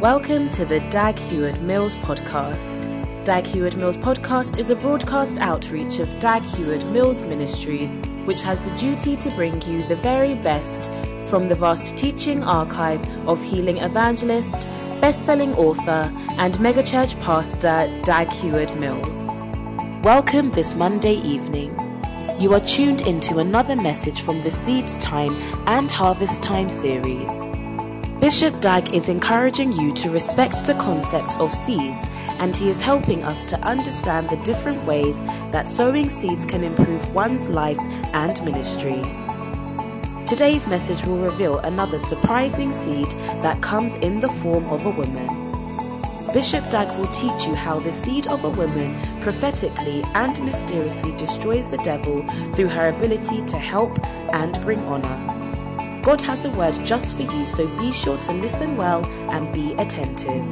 Welcome to the Dag Heward Mills podcast. Dag Heward Mills podcast is a broadcast outreach of Dag Heward Mills Ministries, which has the duty to bring you the very best from the vast teaching archive of healing evangelist, best-selling author, and megachurch pastor Dag Heward Mills. Welcome this Monday evening. You are tuned into another message from the Seed Time and Harvest Time series. Bishop Dag is encouraging you to respect the concept of seeds, and he is helping us to understand the different ways that sowing seeds can improve one's life and ministry. Today's message will reveal another surprising seed that comes in the form of a woman. Bishop Dag will teach you how the seed of a woman prophetically and mysteriously destroys the devil through her ability to help and bring honor. God has a word just for you, so be sure to listen well and be attentive.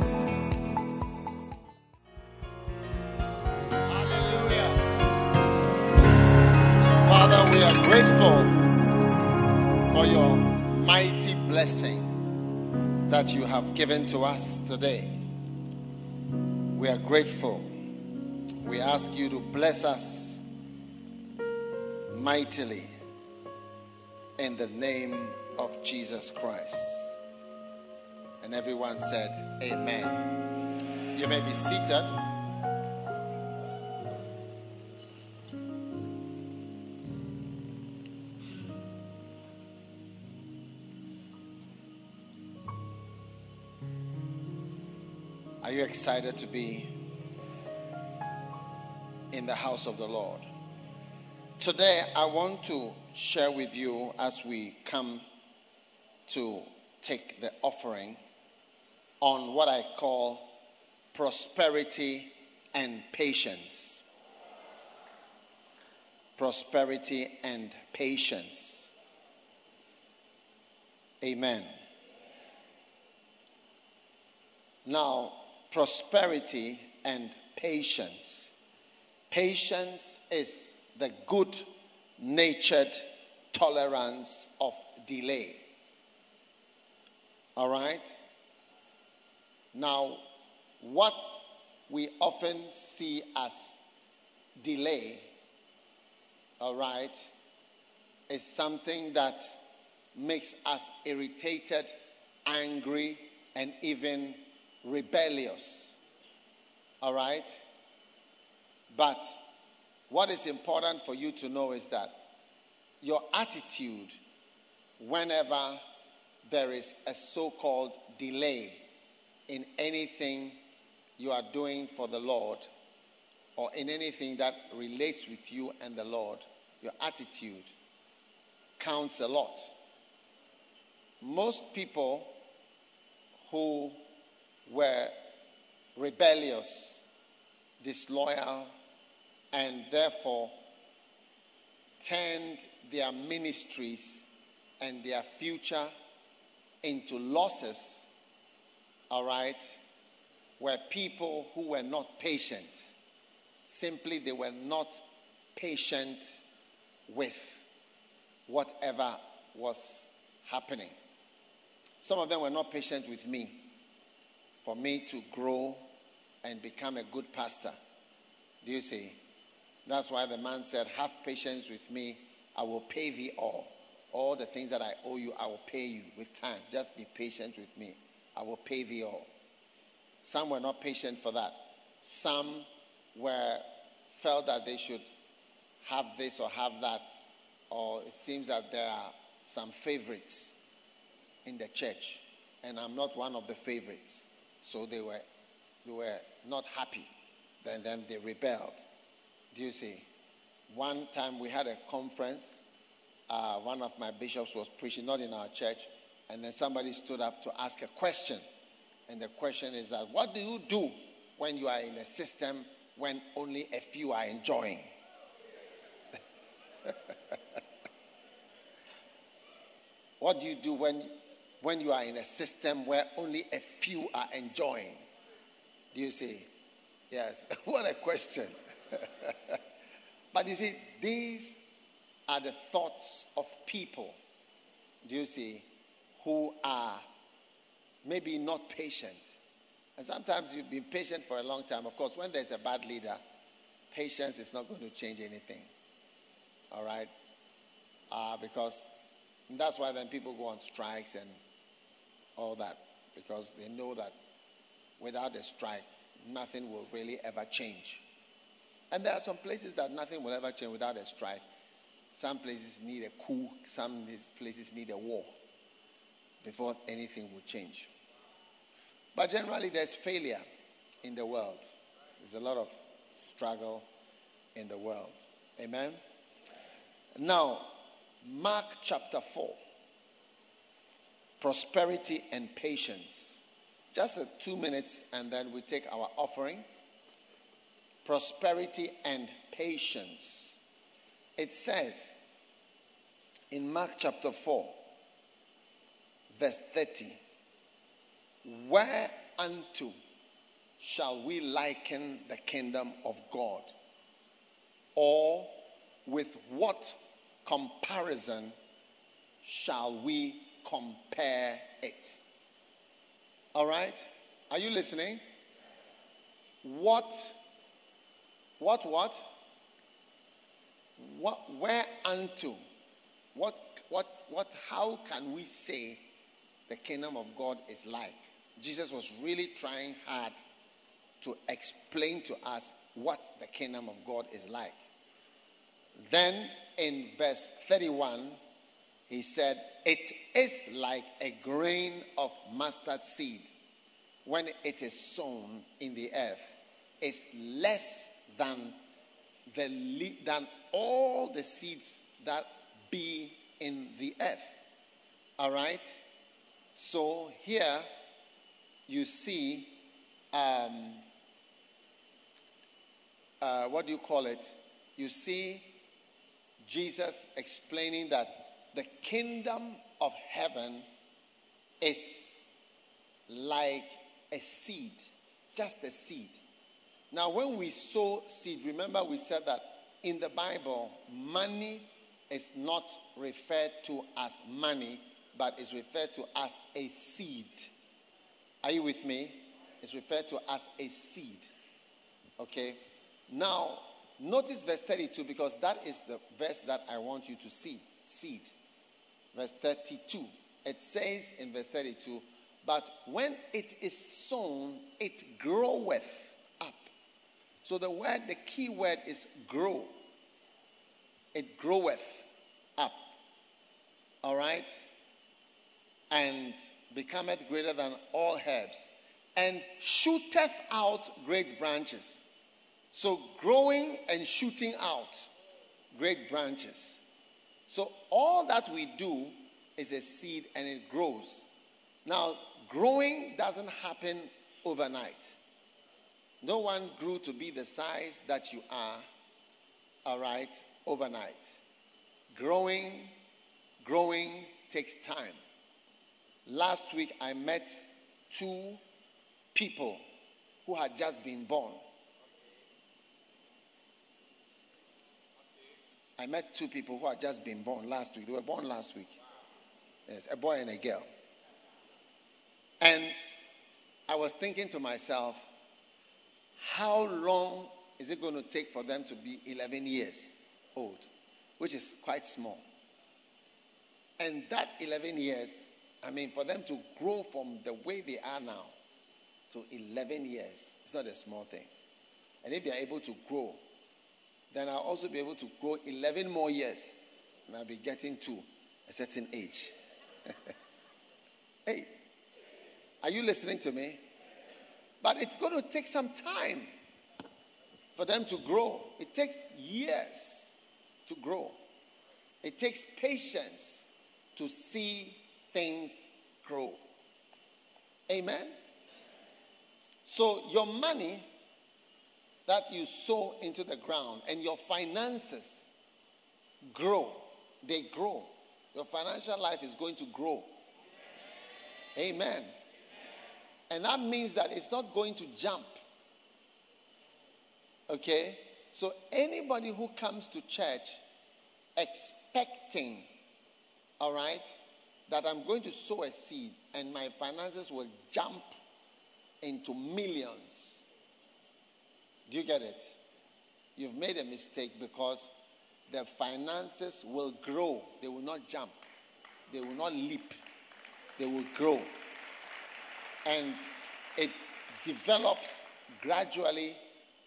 Hallelujah. Father, we are grateful for your mighty blessing that you have given to us today. We are grateful. We ask you to bless us mightily in the name of Jesus Christ. And everyone said, Amen. You may be seated. Are you excited to be in the house of the Lord? Today, I want to share with you as we come to take the offering on what I call prosperity and patience. Prosperity and patience. Amen. Now, prosperity and patience. Patience is the good natured tolerance of delay. All right? Now, what we often see as delay, all right, is something that makes us irritated, angry, and even rebellious. All right? But what is important for you to know is that your attitude, whenever there is a so called delay in anything you are doing for the Lord or in anything that relates with you and the Lord, your attitude counts a lot. Most people who were rebellious, disloyal, and therefore turned their ministries and their future into losses, all right, were people who were not patient. Simply, they were not patient with whatever was happening. Some of them were not patient with me for me to grow and become a good pastor. Do you see? That's why the man said, Have patience with me, I will pay thee all. All the things that I owe you, I will pay you with time. Just be patient with me. I will pay thee all. Some were not patient for that. Some were felt that they should have this or have that, or it seems that there are some favorites in the church, and I'm not one of the favorites. So they were they were not happy. Then then they rebelled. Do you see? One time we had a conference. Uh, one of my bishops was preaching, not in our church, and then somebody stood up to ask a question. And the question is that what do you do when you are in a system when only a few are enjoying? what do you do when, when you are in a system where only a few are enjoying? Do you see? Yes. what a question. but you see, these are the thoughts of people, do you see, who are maybe not patient, And sometimes you've been patient for a long time. Of course, when there's a bad leader, patience is not going to change anything. All right? Uh, because that's why then people go on strikes and all that. Because they know that without a strike, nothing will really ever change. And there are some places that nothing will ever change without a strike. Some places need a coup, some places need a war before anything will change. But generally, there's failure in the world. There's a lot of struggle in the world. Amen? Now, Mark chapter 4 prosperity and patience. Just a two minutes, and then we take our offering. Prosperity and patience. It says in Mark chapter 4, verse 30 Whereunto shall we liken the kingdom of God? Or with what comparison shall we compare it? All right? Are you listening? What, what, what? What, where unto? What, what, what, how can we say the kingdom of God is like? Jesus was really trying hard to explain to us what the kingdom of God is like. Then in verse 31, he said, It is like a grain of mustard seed when it is sown in the earth. It's less than, the, than all the seeds that be in the earth. All right? So here you see, um, uh, what do you call it? You see Jesus explaining that the kingdom of heaven is like a seed, just a seed. Now, when we sow seed, remember we said that in the Bible, money is not referred to as money, but is referred to as a seed. Are you with me? It's referred to as a seed. Okay? Now, notice verse 32 because that is the verse that I want you to see. Seed. Verse 32. It says in verse 32, but when it is sown, it groweth. So the word, the key word is grow. It groweth up. All right? And becometh greater than all herbs, and shooteth out great branches. So, growing and shooting out great branches. So, all that we do is a seed and it grows. Now, growing doesn't happen overnight. No one grew to be the size that you are, all right, overnight. Growing, growing takes time. Last week, I met two people who had just been born. I met two people who had just been born last week. They were born last week. Yes, a boy and a girl. And I was thinking to myself, how long is it going to take for them to be 11 years old? Which is quite small. And that 11 years I mean, for them to grow from the way they are now to 11 years, it's not a small thing. And if they are able to grow, then I'll also be able to grow 11 more years. And I'll be getting to a certain age. hey, are you listening to me? But it's going to take some time for them to grow. It takes years to grow. It takes patience to see things grow. Amen. So, your money that you sow into the ground and your finances grow, they grow. Your financial life is going to grow. Amen. And that means that it's not going to jump. Okay? So, anybody who comes to church expecting, all right, that I'm going to sow a seed and my finances will jump into millions. Do you get it? You've made a mistake because the finances will grow, they will not jump, they will not leap, they will grow. And it develops gradually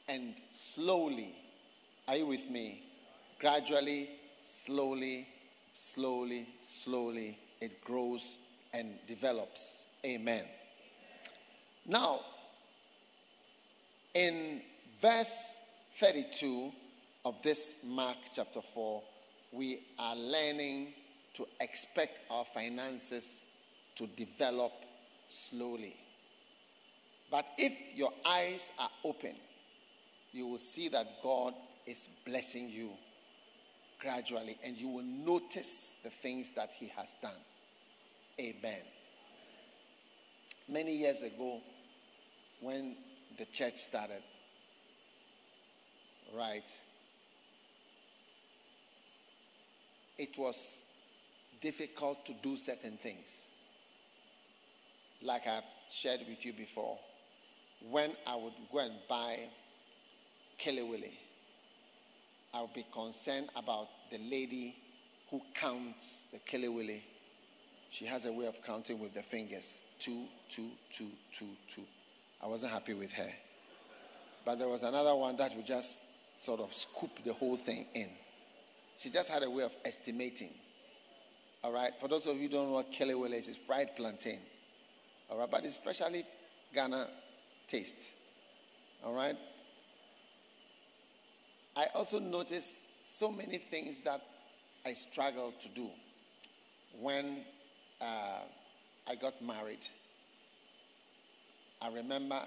and slowly. Are you with me? Gradually, slowly, slowly, slowly, it grows and develops. Amen. Now, in verse 32 of this Mark chapter 4, we are learning to expect our finances to develop slowly. But if your eyes are open, you will see that God is blessing you gradually and you will notice the things that He has done. Amen. Many years ago, when the church started, right, it was difficult to do certain things. Like I've shared with you before, when I would go and buy Kelly I would be concerned about the lady who counts the Kelly She has a way of counting with the fingers two, two, two, two, two. I wasn't happy with her. But there was another one that would just sort of scoop the whole thing in. She just had a way of estimating. All right. For those of you who don't know what kelewele is, it's fried plantain. All right. But especially Ghana taste. All right. I also noticed so many things that I struggled to do when uh, I got married. I remember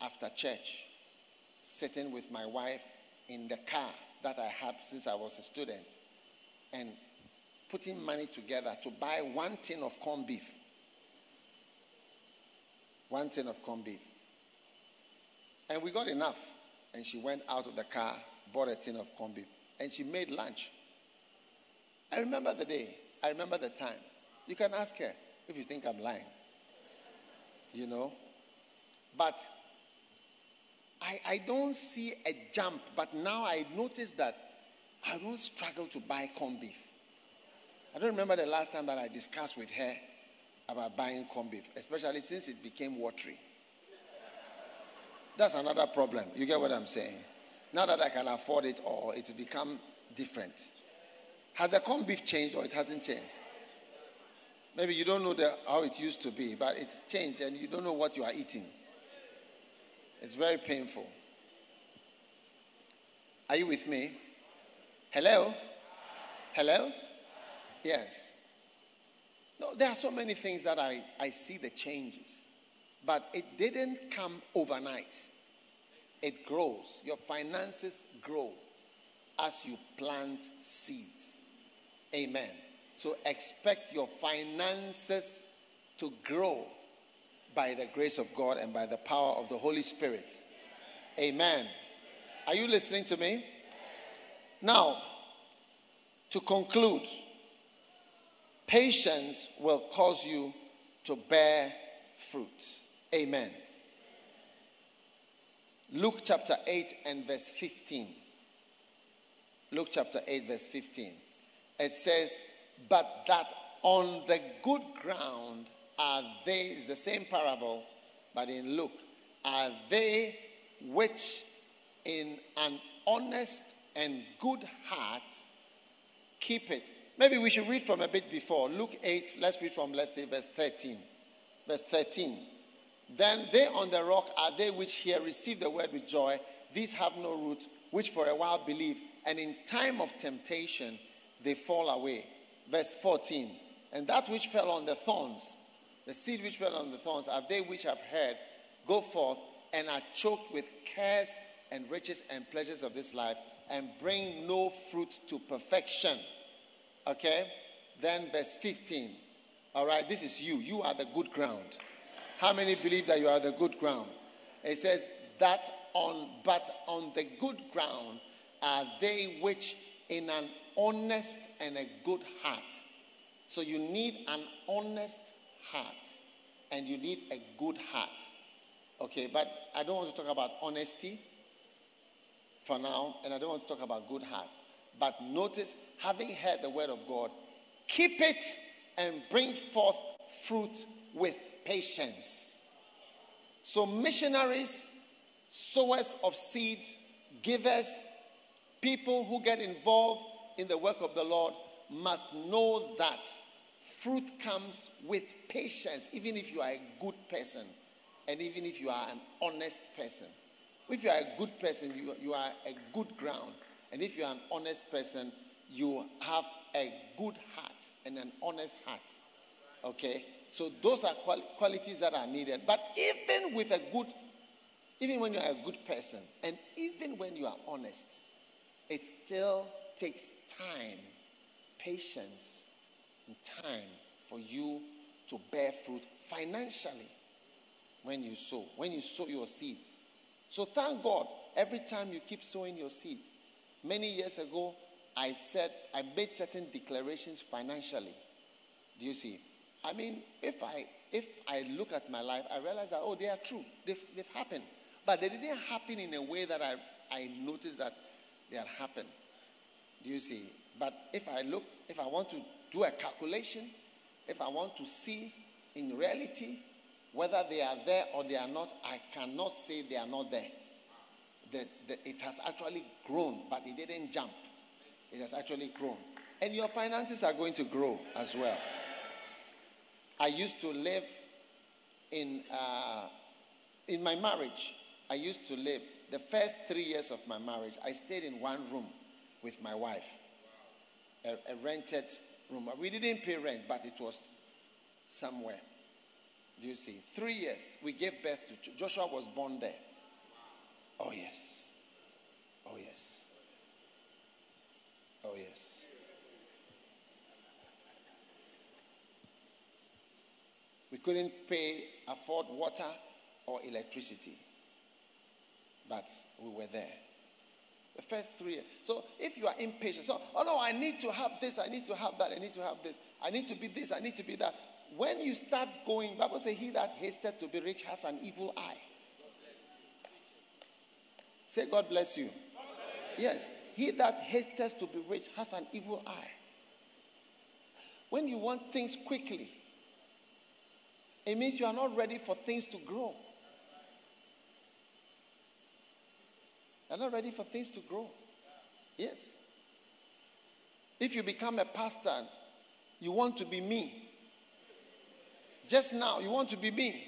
after church sitting with my wife in the car that I had since I was a student and putting money together to buy one tin of corned beef. One tin of corned beef. And we got enough. And she went out of the car, bought a tin of corned beef, and she made lunch. I remember the day. I remember the time. You can ask her if you think I'm lying. You know? But I, I don't see a jump, but now I notice that I don't struggle to buy corned beef. I don't remember the last time that I discussed with her about buying corned beef, especially since it became watery. That's another problem. You get what I'm saying? Now that I can afford it all, it's become different. Has the corned beef changed or it hasn't changed? Maybe you don't know the, how it used to be, but it's changed and you don't know what you are eating. It's very painful. Are you with me? Hello? Hello? Yes. No, there are so many things that I, I see the changes. But it didn't come overnight. It grows. Your finances grow as you plant seeds. Amen. So expect your finances to grow by the grace of God and by the power of the Holy Spirit. Amen. Are you listening to me? Now, to conclude, patience will cause you to bear fruit. Amen. Luke chapter 8 and verse 15. Luke chapter 8, verse 15. It says, But that on the good ground are they, it's the same parable, but in Luke, are they which in an honest and good heart keep it. Maybe we should read from a bit before. Luke 8, let's read from, let's say, verse 13. Verse 13. Then they on the rock are they which hear, receive the word with joy. These have no root, which for a while believe, and in time of temptation they fall away. Verse 14. And that which fell on the thorns, the seed which fell on the thorns, are they which have heard, go forth and are choked with cares and riches and pleasures of this life, and bring no fruit to perfection. Okay? Then verse 15. All right, this is you. You are the good ground. How many believe that you are the good ground? It says that on but on the good ground are they which in an honest and a good heart. So you need an honest heart and you need a good heart. Okay, but I don't want to talk about honesty for now, and I don't want to talk about good heart. But notice, having heard the word of God, keep it and bring forth fruit with patience. So, missionaries, sowers of seeds, givers, people who get involved in the work of the Lord must know that fruit comes with patience, even if you are a good person and even if you are an honest person. If you are a good person, you, you are a good ground. And if you are an honest person, you have a good heart and an honest heart. Okay? So those are qual- qualities that are needed. But even with a good, even when you are a good person, and even when you are honest, it still takes time, patience, and time for you to bear fruit financially when you sow, when you sow your seeds. So thank God every time you keep sowing your seeds. Many years ago, I said, I made certain declarations financially. Do you see? I mean, if I if I look at my life, I realize that oh, they are true. They've, they've happened. But they didn't happen in a way that I, I noticed that they had happened. Do you see? But if I look, if I want to do a calculation, if I want to see in reality whether they are there or they are not, I cannot say they are not there. The, it has actually grown, but it didn't jump. It has actually grown. And your finances are going to grow as well. I used to live in, uh, in my marriage. I used to live the first three years of my marriage. I stayed in one room with my wife, a, a rented room. We didn't pay rent, but it was somewhere. Do you see? Three years. We gave birth to Joshua was born there. Oh yes. Oh yes. Oh yes. We couldn't pay afford water or electricity. But we were there. The first three years. So if you are impatient, so oh no, I need to have this, I need to have that, I need to have this, I need to be this, I need to be that. When you start going, Bible says, He that hasted to be rich has an evil eye. Say, God bless you. Yes, he that hates to be rich has an evil eye. When you want things quickly, it means you are not ready for things to grow. You're not ready for things to grow. Yes. If you become a pastor, you want to be me. Just now, you want to be me.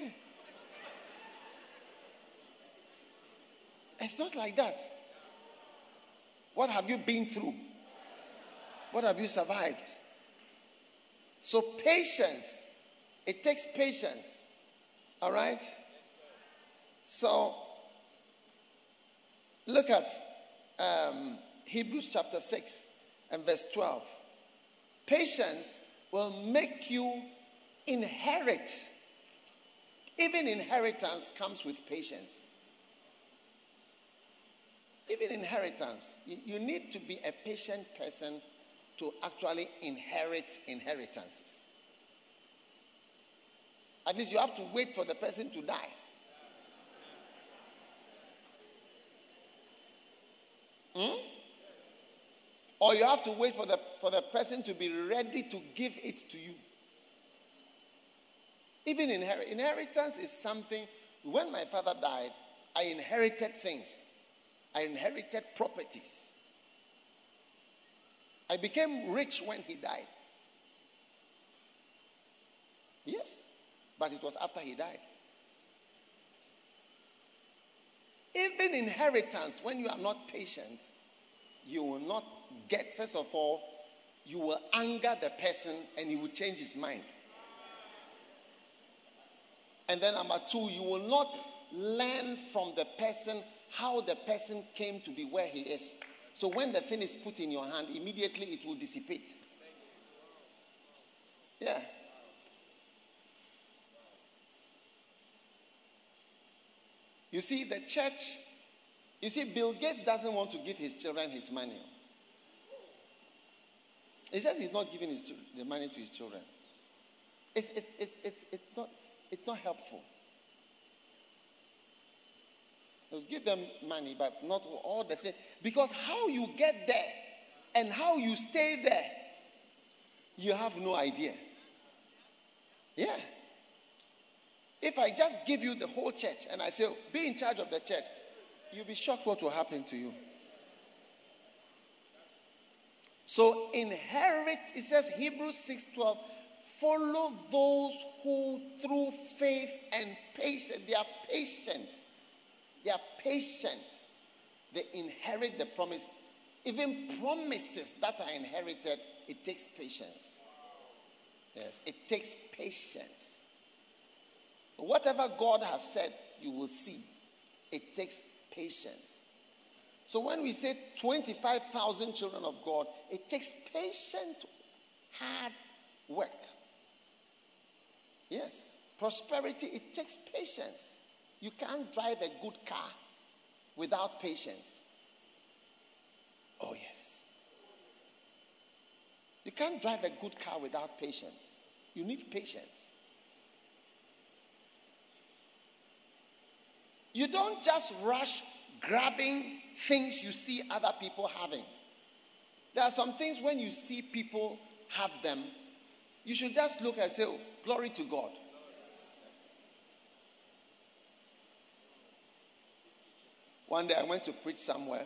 it's not like that. What have you been through? What have you survived? So, patience. It takes patience. All right? So, look at um, Hebrews chapter 6 and verse 12. Patience will make you inherit. Even inheritance comes with patience. Even inheritance, you, need to be a patient person to actually inherit inheritances. At least you have to wait for the person to die. Hmm? Or you have to wait for the, for the person to be ready to give it to you. Even inher- inheritance is something, when my father died, I inherited things. I inherited properties. I became rich when he died. Yes, but it was after he died. Even inheritance, when you are not patient, you will not get, first of all, you will anger the person and he will change his mind. And then, number two, you will not learn from the person how the person came to be where he is. So, when the thing is put in your hand, immediately it will dissipate. Yeah. You see, the church, you see, Bill Gates doesn't want to give his children his money. He says he's not giving his, the money to his children. It's, it's, it's, it's, it's not, It's not helpful. Just give them money, but not all the things. Because how you get there and how you stay there, you have no idea. Yeah. If I just give you the whole church and I say, be in charge of the church, you'll be shocked what will happen to you. So inherit, it says Hebrews 6:12, follow those who through faith and patience, they are patient. They are patient. They inherit the promise. Even promises that are inherited, it takes patience. Yes, it takes patience. Whatever God has said, you will see. It takes patience. So when we say 25,000 children of God, it takes patient, hard work. Yes. Prosperity, it takes patience. You can't drive a good car without patience. Oh, yes. You can't drive a good car without patience. You need patience. You don't just rush grabbing things you see other people having. There are some things when you see people have them, you should just look and say, oh, Glory to God. One day I went to preach somewhere.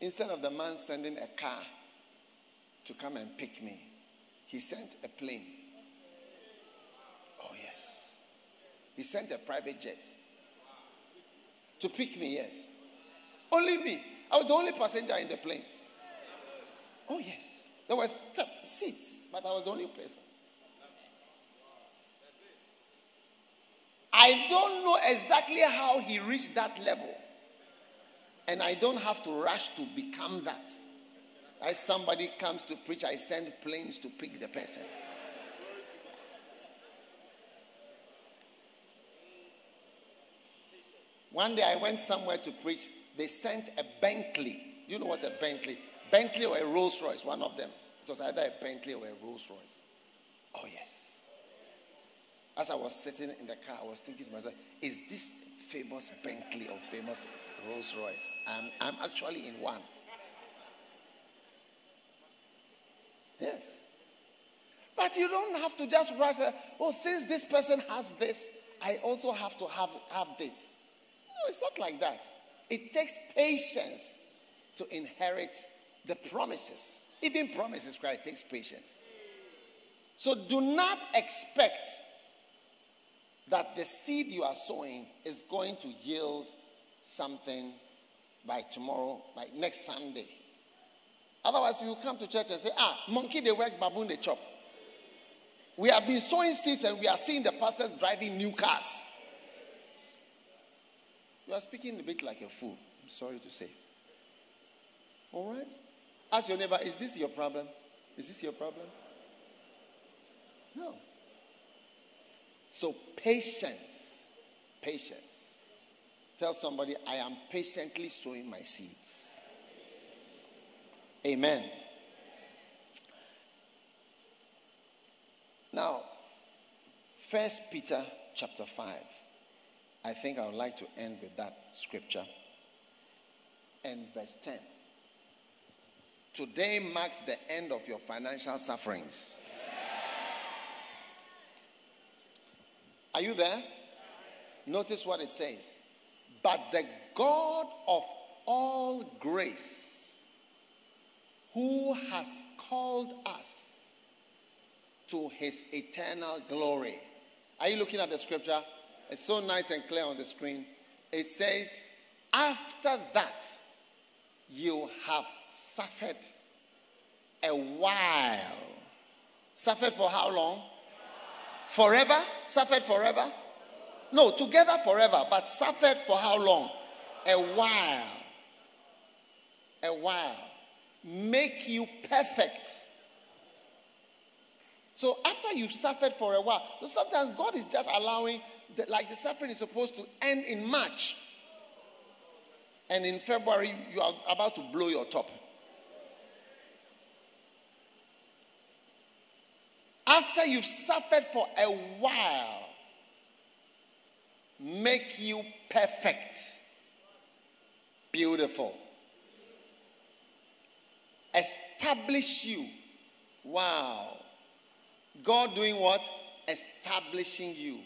Instead of the man sending a car to come and pick me, he sent a plane. Oh, yes. He sent a private jet to pick me, yes. Only me. I was the only passenger in the plane. Oh, yes. There were seats, but I was the only person. I don't know exactly how he reached that level. And I don't have to rush to become that. As somebody comes to preach, I send planes to pick the person. One day I went somewhere to preach. They sent a Bentley. Do you know what's a Bentley? Bentley or a Rolls Royce, one of them. It was either a Bentley or a Rolls Royce. Oh, yes. As I was sitting in the car, I was thinking to myself, is this famous Bentley or famous Rolls Royce? I'm, I'm actually in one. Yes. But you don't have to just rush, uh, oh, since this person has this, I also have to have, have this. No, it's not like that. It takes patience to inherit the promises. Even promises? It takes patience. So do not expect that the seed you are sowing is going to yield something by tomorrow, by next Sunday. Otherwise, you come to church and say, ah, monkey they work, baboon they chop. We have been sowing seeds and we are seeing the pastors driving new cars. You are speaking a bit like a fool. I'm sorry to say. All right? Ask your neighbor, is this your problem? Is this your problem? No. So, patience. Patience. Tell somebody, I am patiently sowing my seeds. Amen. Now, First Peter chapter 5. I think I would like to end with that scripture. And verse 10. Today marks the end of your financial sufferings. Are you there? Notice what it says. But the God of all grace, who has called us to his eternal glory. Are you looking at the scripture? It's so nice and clear on the screen. It says, After that, you have suffered a while. Suffered for how long? Forever? Suffered forever? No, together forever, but suffered for how long? A while. A while. Make you perfect. So after you've suffered for a while, so sometimes God is just allowing, the, like the suffering is supposed to end in March. And in February, you are about to blow your top. After you've suffered for a while, make you perfect. Beautiful. Establish you. Wow. God doing what? Establishing you.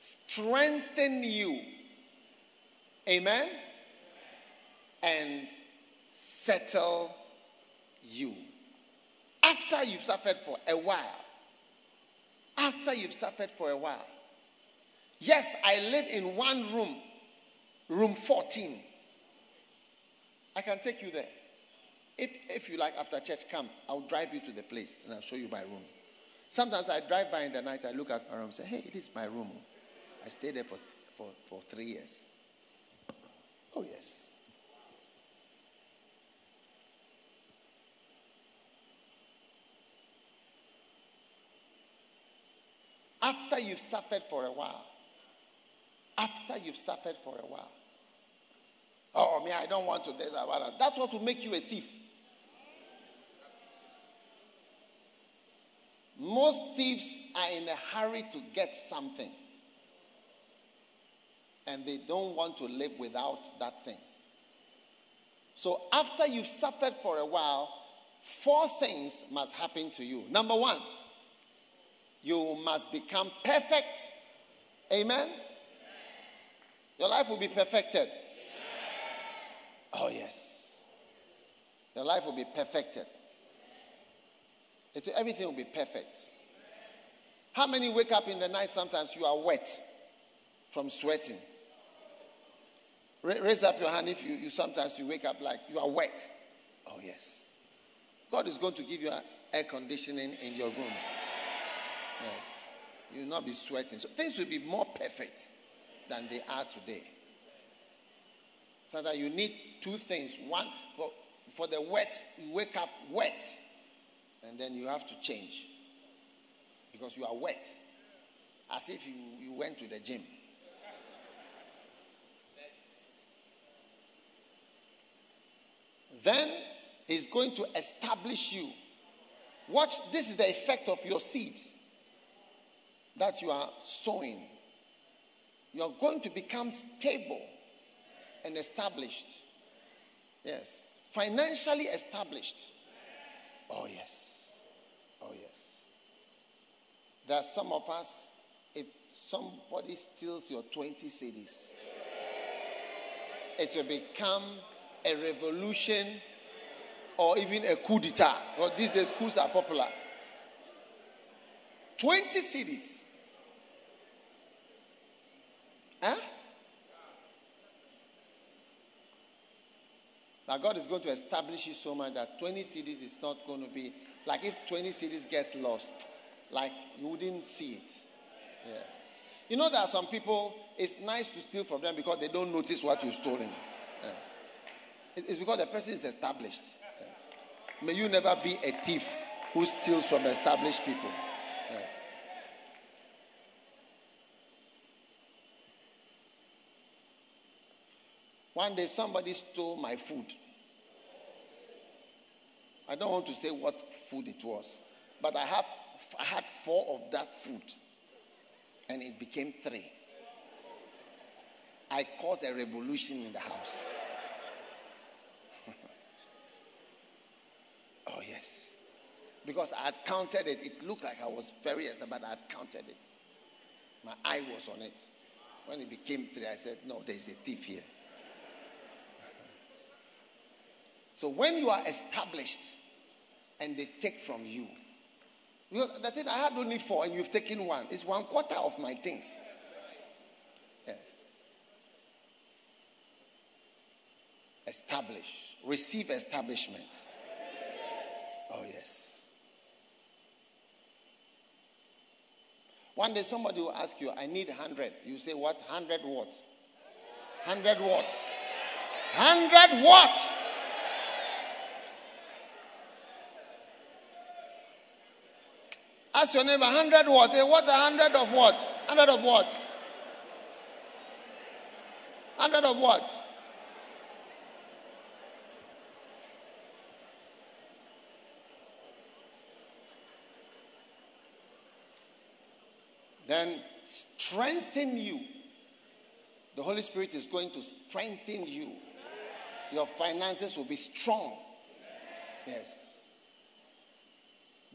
Strengthen you. Amen. And settle you. After you've suffered for a while, after you've suffered for a while, yes, I live in one room, room 14. I can take you there. If, if you like, after church, come. I'll drive you to the place and I'll show you my room. Sometimes I drive by in the night, I look at my room and say, hey, this is my room. I stayed there for, for, for three years. Oh, yes. After you've suffered for a while, after you've suffered for a while, oh, me, I don't want to this that. That's what will make you a thief. Most thieves are in a hurry to get something. And they don't want to live without that thing. So after you've suffered for a while, four things must happen to you. Number one, you must become perfect. Amen. Your life will be perfected. Oh, yes. Your life will be perfected. It, everything will be perfect. How many wake up in the night sometimes you are wet from sweating? Raise up your hand if you, you sometimes you wake up like you are wet. Oh, yes. God is going to give you air conditioning in your room. Yes. You will not be sweating. So things will be more perfect than they are today. So that you need two things. One, for, for the wet, you wake up wet, and then you have to change because you are wet, as if you, you went to the gym. Then he's going to establish you. Watch, this is the effect of your seed that you are sowing, you are going to become stable and established. Yes. Financially established. Oh, yes. Oh, yes. There are some of us, if somebody steals your 20 cedis, it will become a revolution or even a coup d'etat. Because these days, coups are popular. 20 cedis. Eh? Huh? Now God is going to establish you so much that 20 cedis is not going to be like if 20 cedis gets lost, like you wouldn't see it. Yeah. You know, there are some people, it's nice to steal from them because they don't notice what you've stolen. Yes. It's because the person is established. Yes. May you never be a thief who steals from established people. One day somebody stole my food. I don't want to say what food it was, but I have I had four of that food, and it became three. I caused a revolution in the house. oh yes, because I had counted it. It looked like I was very but I had counted it. My eye was on it. When it became three, I said, "No, there is a thief here." So when you are established and they take from you, because the thing I had only four and you've taken one, it's one quarter of my things. Yes. Establish, receive establishment. Oh, yes. One day somebody will ask you, I need 100. You say, What? 100 what? 100 what? 100 what? Ask your neighbor, 100 what? Eh, what? A hundred of what? 100 of what? 100 of what? Then strengthen you. The Holy Spirit is going to strengthen you. Your finances will be strong. Yes.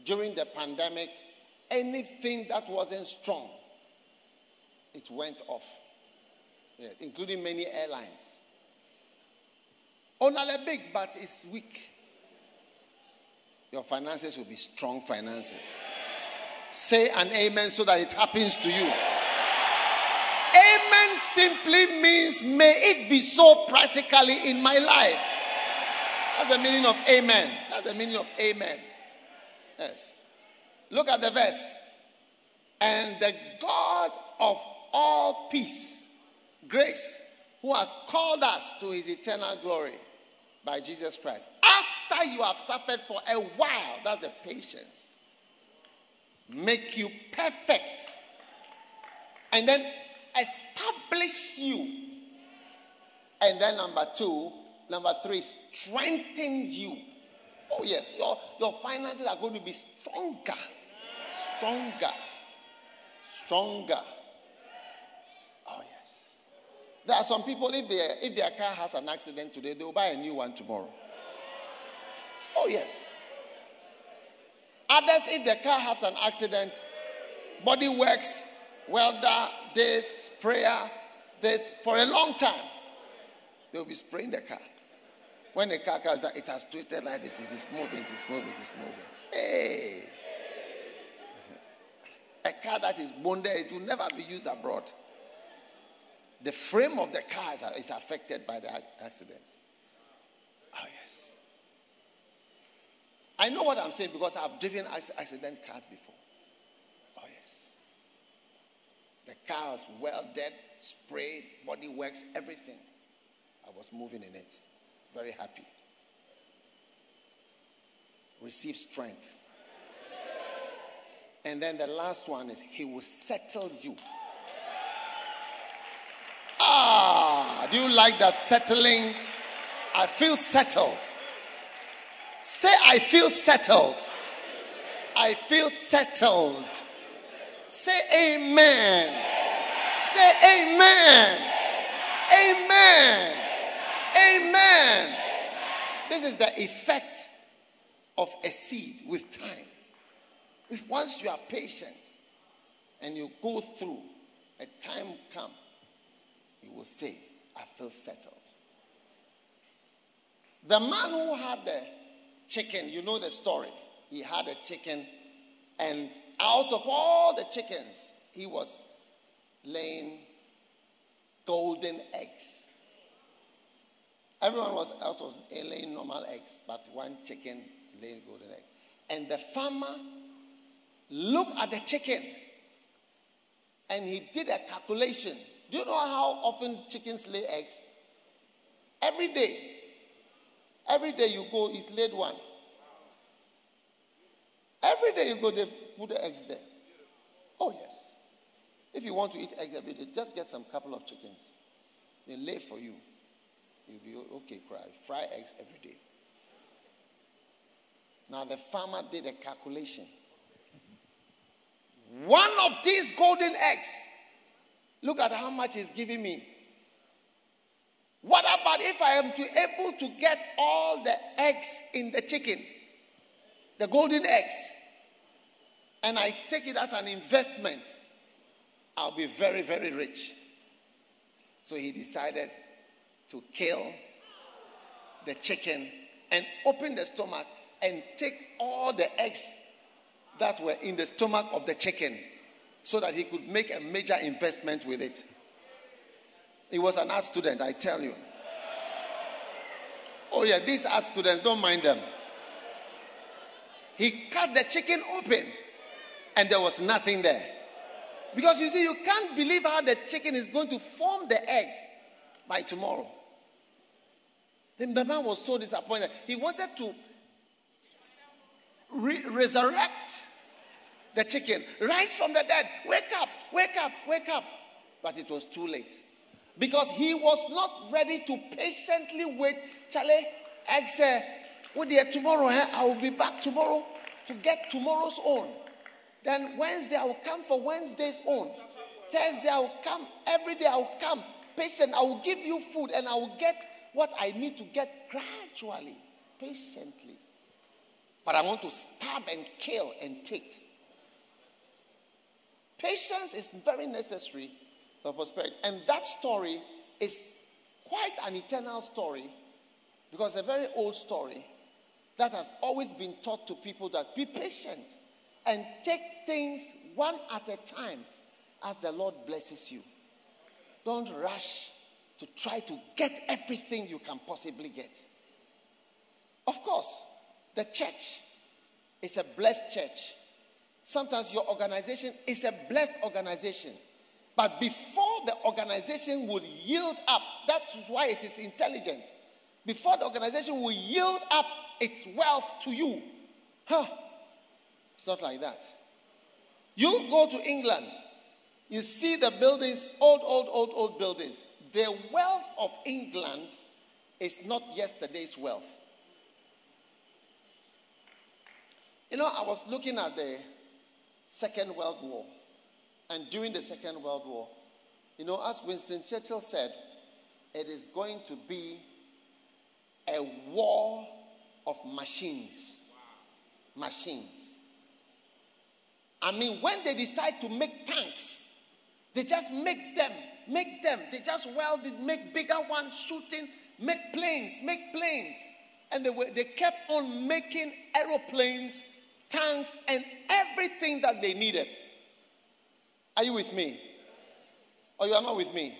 During the pandemic, anything that wasn't strong, it went off, yeah, including many airlines. Only big, but it's weak. Your finances will be strong finances. Say an amen so that it happens to you. Amen simply means, may it be so practically in my life. That's the meaning of amen. That's the meaning of amen. Yes. Look at the verse. And the God of all peace, grace, who has called us to his eternal glory by Jesus Christ. After you have suffered for a while, that's the patience, make you perfect. And then establish you. And then number two, number three, strengthen you. Oh, yes, your, your finances are going to be stronger. Stronger. Stronger. Oh, yes. There are some people, if, they, if their car has an accident today, they will buy a new one tomorrow. Oh, yes. Others, if their car has an accident, body works, welder, this, sprayer, this, for a long time. They'll be spraying the car. When the car comes out, it has twisted like this. It is moving, it is moving, it is moving. Hey! Car that is bonded, it will never be used abroad. The frame of the car is, is affected by the accident. Oh, yes. I know what I'm saying because I've driven accident cars before. Oh, yes. The car was welded, sprayed, body works, everything. I was moving in it. Very happy. Receive strength. And then the last one is He will settle you. Ah, do you like that settling? I feel settled. Say, I feel settled. I feel settled. Say, Amen. Say, Amen. Amen. Amen. This is the effect of a seed with time. If once you are patient and you go through, a time come, you will say, I feel settled. The man who had the chicken, you know the story. He had a chicken, and out of all the chickens, he was laying golden eggs. Everyone else was laying normal eggs, but one chicken laying golden egg. And the farmer looked at the chicken and he did a calculation. Do you know how often chickens lay eggs? Every day. Every day you go, he's laid one. Every day you go, they put the eggs there. Oh, yes. If you want to eat eggs every day, just get some couple of chickens. They lay for you. You'll be okay, cry. Fry eggs every day. Now the farmer did a calculation. One of these golden eggs, look at how much he's giving me. What about if I am to able to get all the eggs in the chicken, the golden eggs, and I take it as an investment? I'll be very, very rich. So he decided to kill the chicken and open the stomach and take all the eggs that were in the stomach of the chicken so that he could make a major investment with it. He was an art student, I tell you. Oh, yeah, these art students, don't mind them. He cut the chicken open and there was nothing there. Because you see, you can't believe how the chicken is going to form the egg by tomorrow. Then the man was so disappointed. He wanted to re- resurrect the chicken, rise from the dead, wake up, wake up, wake up. But it was too late. Because he was not ready to patiently wait. Charlie, eggs, uh, with tomorrow, eh? I will be back tomorrow to get tomorrow's own. Then Wednesday I will come for Wednesday's own. Thursday I will come. Every day I will come patient. I will give you food and I will get what I need to get gradually, patiently. But I want to stab and kill and take. Patience is very necessary for prosperity. And that story is quite an eternal story because a very old story that has always been taught to people that be patient and take things one at a time as the Lord blesses you. Don't rush to try to get everything you can possibly get. Of course, the church is a blessed church. Sometimes your organization is a blessed organization. But before the organization would yield up, that's why it is intelligent. Before the organization will yield up its wealth to you, huh? It's not like that. You go to England, you see the buildings, old, old, old, old buildings. The wealth of England is not yesterday's wealth. You know, I was looking at the Second World War. And during the Second World War, you know, as Winston Churchill said, it is going to be a war of machines. Machines. I mean, when they decide to make tanks, they just make them, make them. They just welded, make bigger ones, shooting, make planes, make planes. And they, were, they kept on making aeroplanes, tanks, and everything that they needed. Are you with me? Or you are not with me?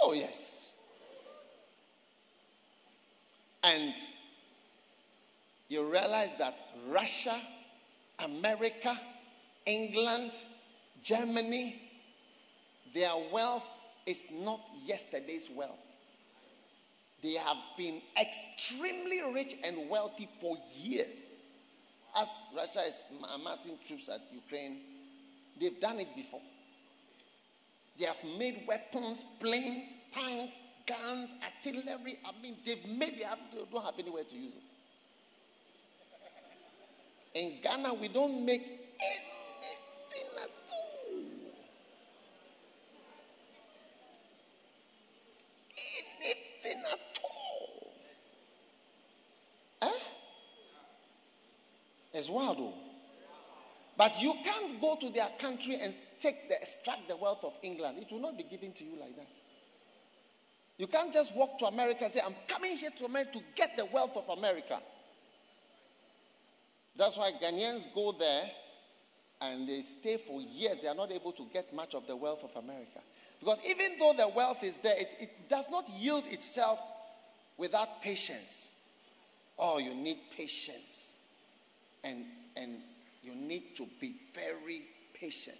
Oh, yes. And you realize that Russia, America, England, Germany, their wealth is not yesterday's wealth. They have been extremely rich and wealthy for years. As Russia is amassing troops at Ukraine, they've done it before. They have made weapons, planes, tanks, guns, artillery. I mean, they've made, they, they don't have anywhere to use it. In Ghana, we don't make anything at all. Anything at all. Huh? It's wild, though. But you can't go to their country and take the extract the wealth of England. It will not be given to you like that. You can't just walk to America and say, I'm coming here to America to get the wealth of America. That's why Ghanaians go there and they stay for years. They are not able to get much of the wealth of America. Because even though the wealth is there, it, it does not yield itself without patience. Oh, you need patience. And, and you need to be very patient.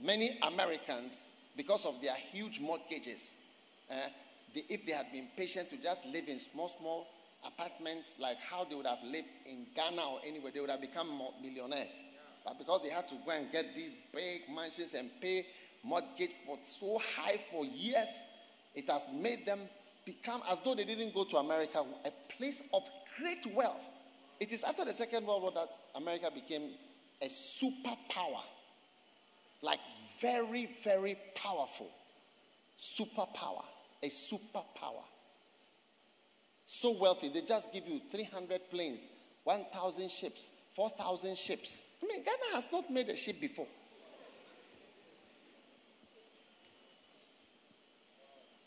Many Americans, because of their huge mortgages, uh, they, if they had been patient to just live in small, small apartments like how they would have lived in Ghana or anywhere, they would have become millionaires. But because they had to go and get these big mansions and pay mortgage for so high for years, it has made them become as though they didn't go to America, a place of great wealth. It is after the Second World War that America became a superpower, like very, very powerful superpower, a superpower. So wealthy, they just give you 300 planes, 1,000 ships, 4,000 ships. I mean, Ghana has not made a ship before.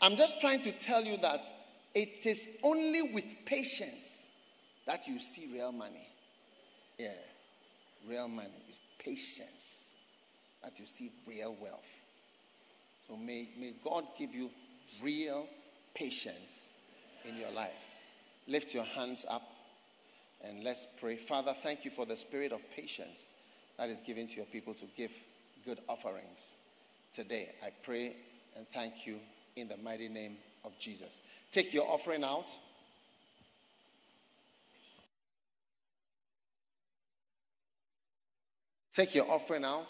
I'm just trying to tell you that it is only with patience that you see real money. Yeah, real money is patience that you see real wealth. So may, may God give you real patience in your life. Lift your hands up and let's pray. Father, thank you for the spirit of patience that is given to your people to give good offerings today. I pray and thank you in the mighty name of Jesus. Take your offering out. Take your offering out.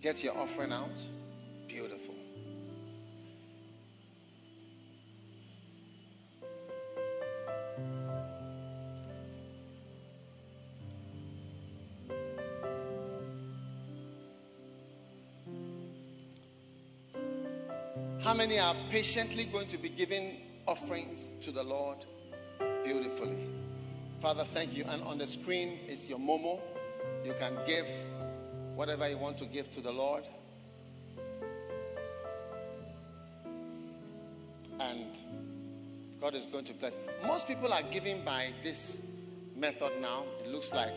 Get your offering out. Many are patiently going to be giving offerings to the Lord? Beautifully. Father, thank you. And on the screen is your Momo. You can give whatever you want to give to the Lord. And God is going to bless. Most people are giving by this method now. It looks like.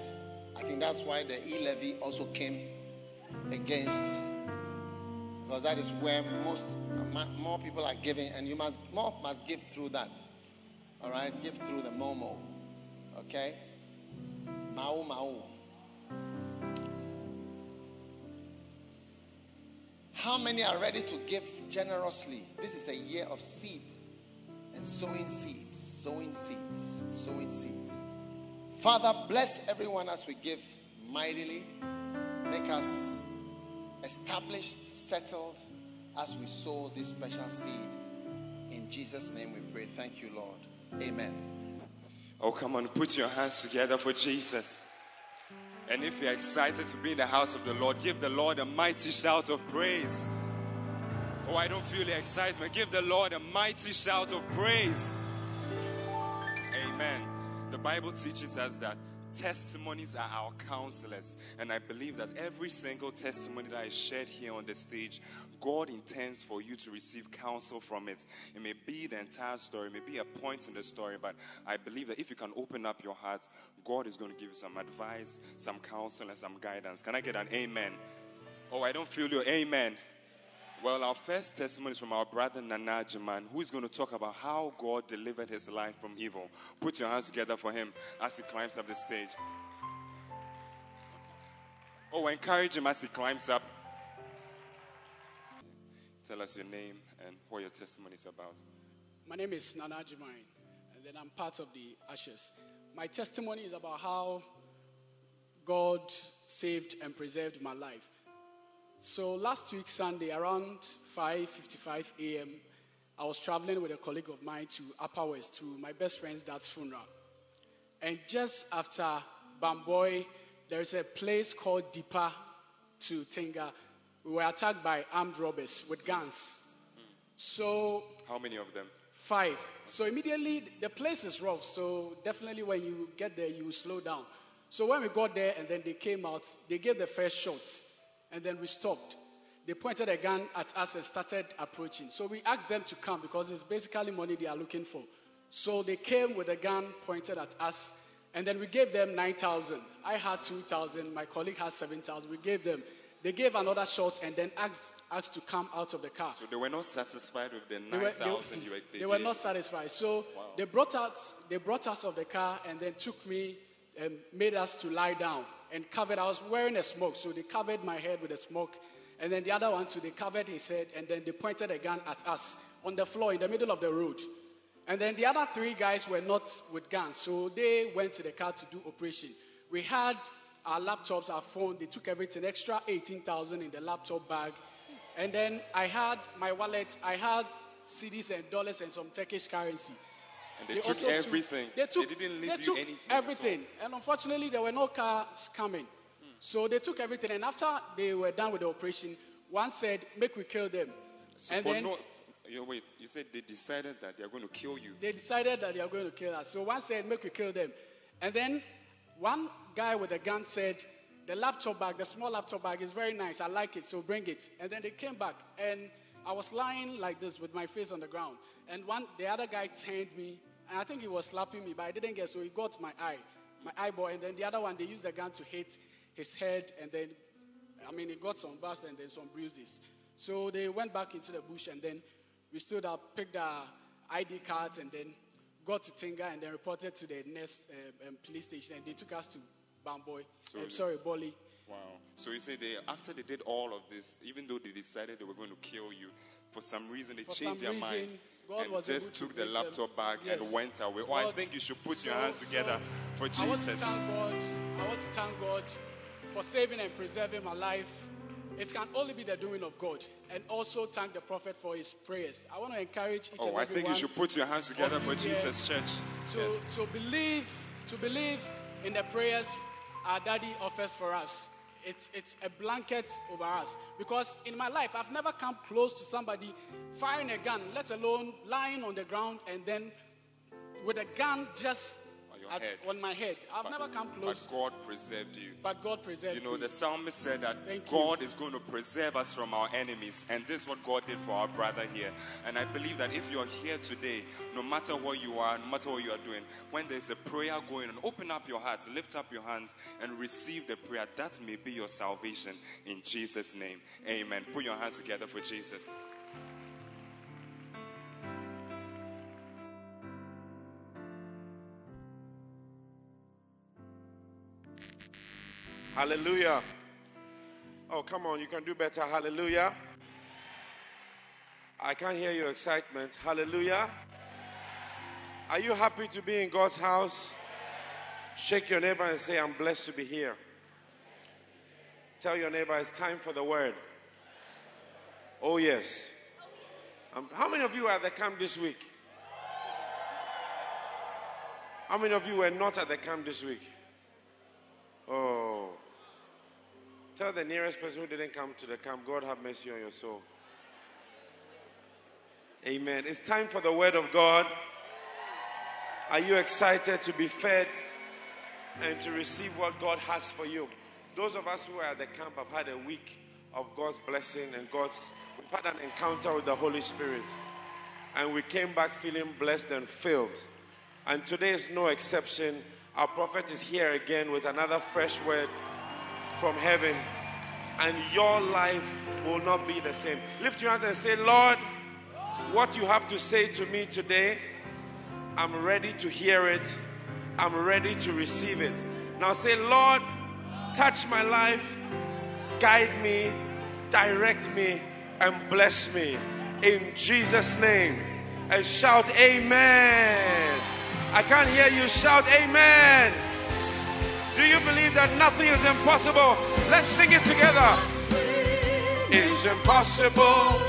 I think that's why the e levy also came against, because that is where most more people are giving, and you must more must give through that. All right, give through the Momo. Okay, Mau Mau. How many are ready to give generously? This is a year of seed and sowing seeds, sowing seeds, sowing seeds. Father, bless everyone as we give mightily. Make us established, settled as we sow this special seed. In Jesus' name we pray. Thank you, Lord. Amen. Oh, come on, put your hands together for Jesus. And if you're excited to be in the house of the Lord, give the Lord a mighty shout of praise. Oh, I don't feel the excitement. Give the Lord a mighty shout of praise. Amen. The Bible teaches us that testimonies are our counselors. And I believe that every single testimony that is shared here on the stage, God intends for you to receive counsel from it. It may be the entire story, it may be a point in the story, but I believe that if you can open up your heart, God is going to give you some advice, some counsel, and some guidance. Can I get an amen? Oh, I don't feel your Amen. Well, our first testimony is from our brother Nana Jaman, who is going to talk about how God delivered his life from evil. Put your hands together for him as he climbs up the stage. Oh, encourage him as he climbs up. Tell us your name and what your testimony is about. My name is Nana Jimain, and then I'm part of the Ashes. My testimony is about how God saved and preserved my life. So last week Sunday around 5:55 a.m. I was traveling with a colleague of mine to Upper West to my best friend's dad's funeral. And just after Bamboi, there is a place called Dipa to Tinga. We were attacked by armed robbers with guns. So How many of them? Five. So immediately the place is rough. So definitely when you get there, you will slow down. So when we got there and then they came out, they gave the first shot and then we stopped. They pointed a gun at us and started approaching. So we asked them to come because it's basically money they are looking for. So they came with a gun pointed at us and then we gave them 9,000. I had 2,000. My colleague had 7,000. We gave them. They gave another shot and then asked us to come out of the car. So they were not satisfied with the They 9,000 you were they, they were not satisfied. So they brought us, they brought us of the car and then took me and made us to lie down and covered. I was wearing a smoke, so they covered my head with a smoke. And then the other one too, they covered his head and then they pointed a gun at us on the floor in the middle of the road. And then the other three guys were not with guns, so they went to the car to do operation. We had our laptops, our phone, they took everything, extra 18,000 in the laptop bag. And then I had my wallet, I had cedis and dollars and some Turkish currency. And they, took also everything. they took, they didn't leave they you took anything. everything. And unfortunately, there were no cars coming. Hmm. So they took everything. And after they were done with the operation, one said, Make we kill them. So and then no, you wait, you said they decided that they are going to kill you. they decided that they are going to kill us. So one said, Make we kill them. And then one guy with a gun said, The laptop bag, the small laptop bag is very nice. I like it, so bring it. And then they came back. And I was lying like this with my face on the ground. And one, the other guy turned me, I think he was slapping me, but I didn't get so he got my eye, my eyeball. And then the other one, they used the gun to hit his head, and then, I mean, he got some bursts and then some bruises. So they went back into the bush, and then we stood up, picked our ID cards, and then got to Tinga, and then reported to the next uh, um, police station, and they took us to Bamboi. So I'm sorry, Boli. Wow. So you say they after they did all of this, even though they decided they were going to kill you, for some reason they For changed their reason, mind God and just able to took the laptop bag and went away. Oh, I think you should put your hands together so for I want to Jesus. thank God. I want to thank God for saving and preserving my life. It can only be the doing of God, and also thank the prophet for his prayers. I want to encourage each Oh, and every I think you should put your hands together for Jesus, church. to, Yes. to believe to believe in the prayers our daddy offers for us it's, it's a blanket over us. Because in my life, I've never come close to somebody firing a gun, let alone lying on the ground and then with a gun just your at, head. on my head. I've But- never come close, But God preserved you. but God preserved You know, me. the psalmist said that Thank you. God is going to preserve us from our enemies. And this is what God did for our brother here. And I believe that if you're here today, no matter what you are, no matter what you are doing, when there's a prayer going on, open up your hearts, lift up your hands, and receive the prayer. That may be your salvation in Jesus' name. Amen. Put your hands together for Jesus. Hallelujah. Oh, come on, you can do better. Hallelujah. I can't hear your excitement. Hallelujah. Are you happy to be in God's house? Shake your neighbor and say, I'm blessed to be here. Tell your neighbor it's time for the word. Oh, yes. Um, how many of you are at the camp this week? How many of you were not at the camp this week? Oh. Tell the nearest person who didn't come to the camp, God have mercy on your soul. Amen. It's time for the word of God. Are you excited to be fed and to receive what God has for you? Those of us who are at the camp have had a week of God's blessing and God's, we've had an encounter with the Holy Spirit. And we came back feeling blessed and filled. And today is no exception. Our prophet is here again with another fresh word from heaven. And your life will not be the same. Lift your hands and say, Lord, what you have to say to me today, I'm ready to hear it. I'm ready to receive it. Now say, Lord, touch my life, guide me, direct me, and bless me. In Jesus' name. And shout, Amen. I can't hear you shout, Amen. Do you believe that nothing is impossible? Let's sing it together. It's impossible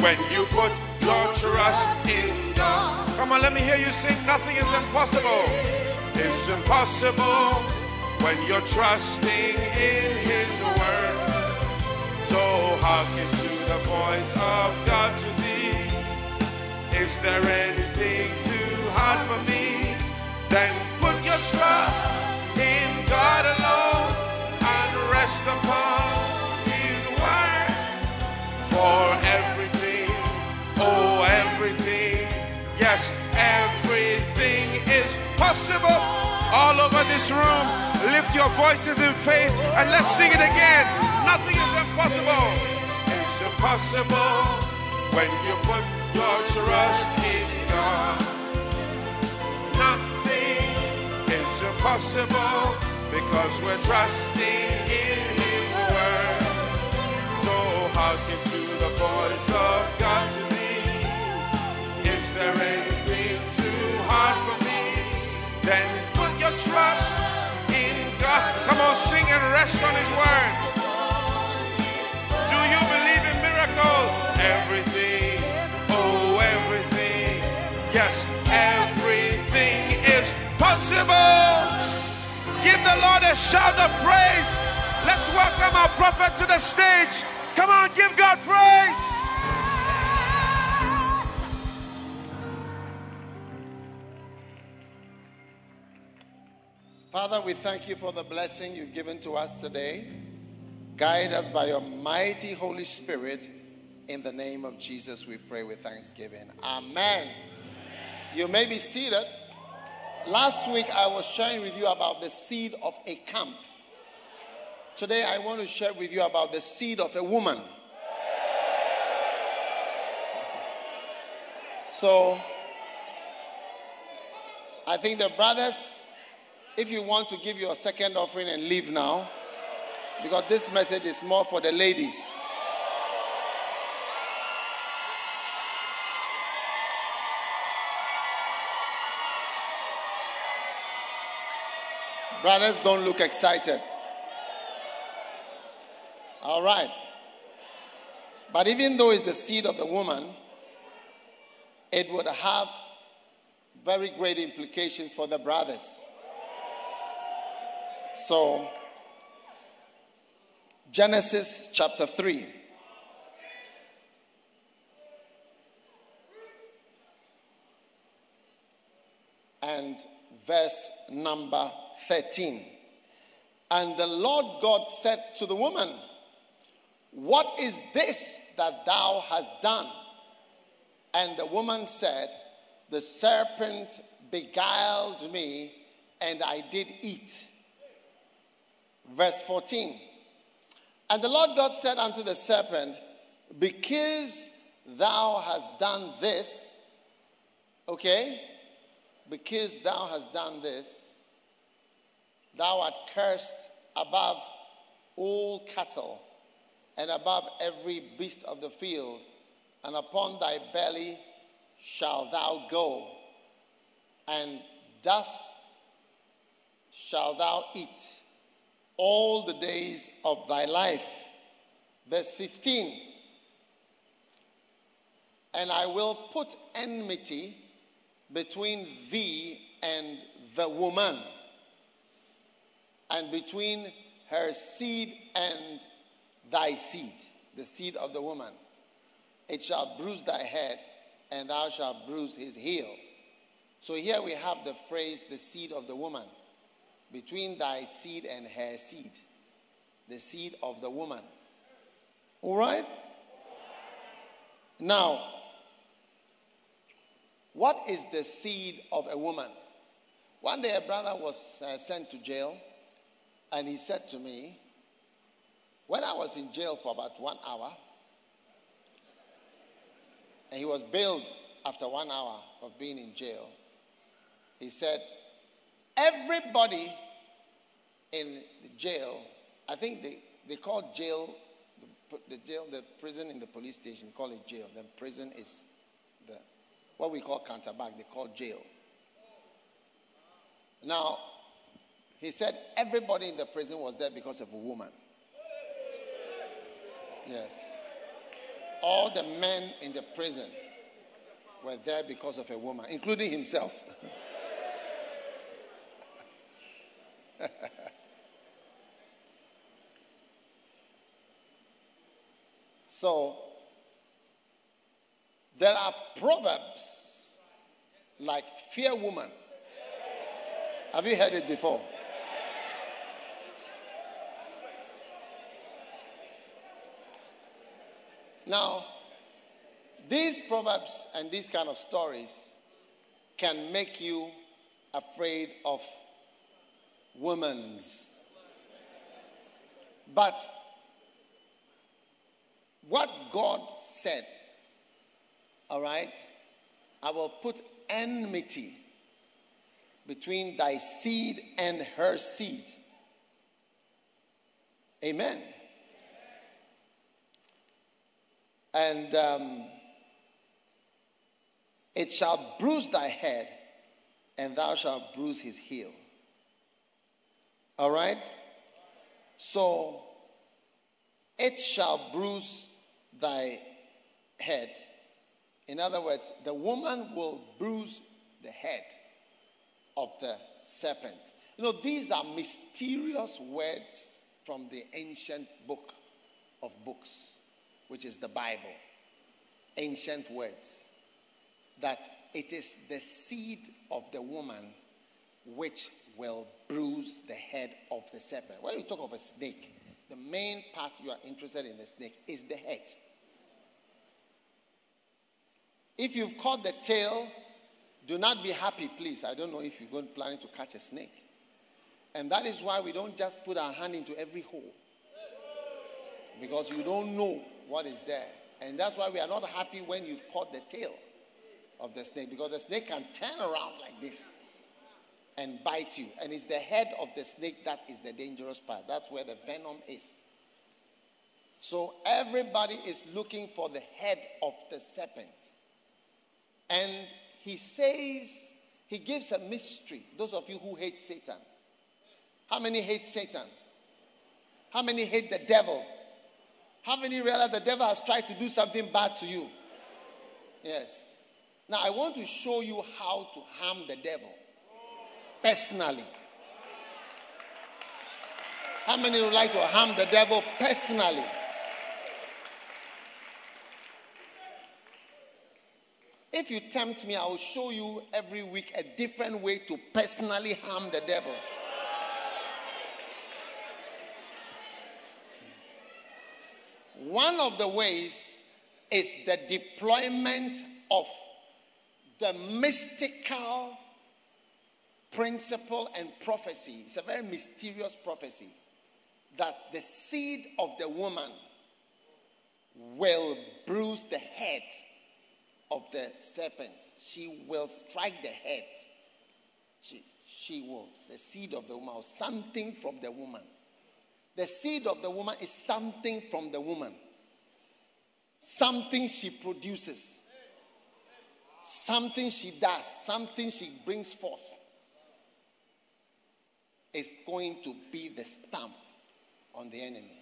when you put your trust in God. Come on, let me hear you sing. Nothing is impossible. It's impossible when you're trusting in His word. So hearken to the voice of God to thee. Is there anything too hard for me? Then put your trust possible. All over this room, lift your voices in faith and let's sing it again. Nothing is impossible. It's impossible when you put your trust in God. Nothing is impossible because we're trusting in His word. So hearken to the voice of God to me. Is there anything Then put your trust in God. Come on, sing and rest on His word. Do you believe in miracles? Everything, oh, everything. Yes, everything is possible. Give the Lord a shout of praise. Let's welcome our prophet to the stage. Come on, give God praise. Father, we thank you for the blessing you've given to us today. Guide us by your mighty Holy Spirit. In the name of Jesus, we pray with thanksgiving. Amen. You may be seated. Last week, I was sharing with you about the seed of a camp. Today, I want to share with you about the seed of a woman. So, I think the brothers, if you want to give your second offering and leave now, because this message is more for the ladies. Brothers, don't look excited. All right. But even though it's the seed of the woman, it would have very great implications for the brothers. So, Genesis chapter 3. And verse number 13. And the Lord God said to the woman, What is this that thou hast done? And the woman said, The serpent beguiled me, and I did eat. Verse 14. And the Lord God said unto the serpent, Because thou hast done this, okay, because thou hast done this, thou art cursed above all cattle and above every beast of the field, and upon thy belly shalt thou go, and dust shalt thou eat all the days of thy life. Verse 15 And I will put enmity between thee and the woman, and between her seed and thy seed, the seed of the woman. It shall bruise thy head, and thou shalt bruise his heel. So here we have the phrase, the seed of the woman between thy seed and her seed, the seed of the woman. All right? Now, what is the seed of a woman? One day a brother was uh, sent to jail, and he said to me, when I was in jail for about one hour, and he was bailed after one hour of being in jail, he said, Everybody in the jail, I think they, they call jail, the, the jail, the prison in the police station, call it jail. The prison is the, what we call counterback, they call jail. Now, he said everybody in the prison was there because of a woman. Yes. All the men in the prison were there because of a woman, including himself. so, there are proverbs like fear woman. Have you heard it before? Now, these proverbs and these kind of stories can make you afraid of women's. But what God said, all right, I will put enmity between thy seed and her seed. Amen. And um, it shall bruise thy head, and thou shalt bruise his heel. All right? So it shall bruise thy head. In other words, the woman will bruise the head of the serpent. You know, these are mysterious words from the ancient book of books, which is the Bible. Ancient words. That it is the seed of the woman which will bruise the head of the serpent. When you talk of a snake, the main part you are interested in the snake is the head. If you've caught the tail, do not be happy, please. I don't know if you're going planning to catch a snake. And that is why we don't just put our hand into every hole. Because you don't know what is there. And that's why we are not happy when you've caught the tail of the snake. Because the snake can turn around like this and bite you. And it's the head of the snake that is the dangerous part. That's where the venom is. So everybody is looking for the head of the serpent. And he says, he gives a mystery. Those of you who hate Satan. How many hate Satan? How many hate the devil? How many realize the devil has tried to do something bad to you? Yes. Now I want to show you how to harm the devil personally. How many would like to harm the devil personally? If you tempt me, I will show you every week a different way to personally harm the devil. One of the ways is the deployment of the mystical principle and prophecy. It's a very mysterious prophecy that the seed of the woman will bruise the head of the serpent. She will strike the head. She, she will. The seed of the woman, or something from the woman. The seed of the woman is something from the woman, something she produces, something she does, something she brings forth. Is going to be the stamp on the enemy.